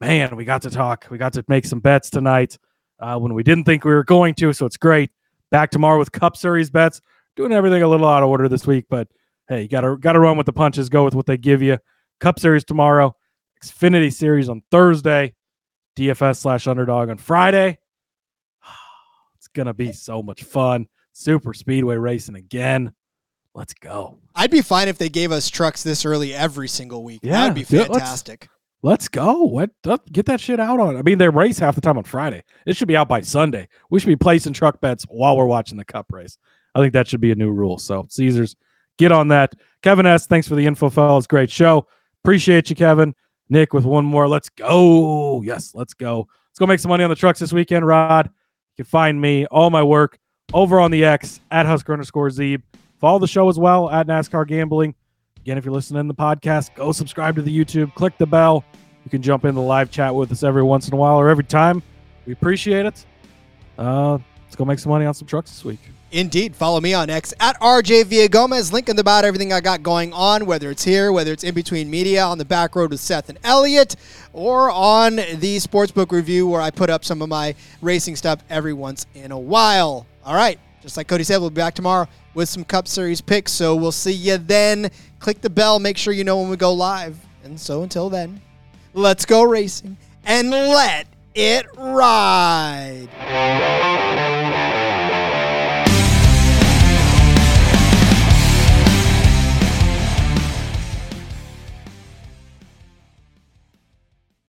Man, we got to talk. We got to make some bets tonight uh, when we didn't think we were going to. So it's great. Back tomorrow with Cup Series bets. Doing everything a little out of order this week, but hey, you gotta gotta run with the punches. Go with what they give you. Cup Series tomorrow. Xfinity Series on Thursday, DFS slash underdog on Friday. It's going to be so much fun. Super Speedway racing again. Let's go. I'd be fine if they gave us trucks this early every single week. Yeah, That'd be fantastic. Let's, let's go. What get that shit out on. I mean, they race half the time on Friday. It should be out by Sunday. We should be placing truck bets while we're watching the cup race. I think that should be a new rule. So Caesars, get on that. Kevin S, thanks for the info, fellas. Great show. Appreciate you, Kevin. Nick with one more. Let's go. Yes, let's go. Let's go make some money on the trucks this weekend, Rod. You can find me, all my work, over on the X at Husker underscore Zeeb. Follow the show as well at NASCAR Gambling. Again, if you're listening to the podcast, go subscribe to the YouTube, click the bell. You can jump in the live chat with us every once in a while or every time. We appreciate it. Uh, let's go make some money on some trucks this week. Indeed. Follow me on X at RJ Villagomez. Link in the about everything I got going on, whether it's here, whether it's in between media on the back road with Seth and Elliot, or on the Sportsbook review where I put up some of my racing stuff every once in a while. All right. Just like Cody said, we'll be back tomorrow with some Cup Series picks. So we'll see you then. Click the bell. Make sure you know when we go live. And so until then, let's go racing and let it ride.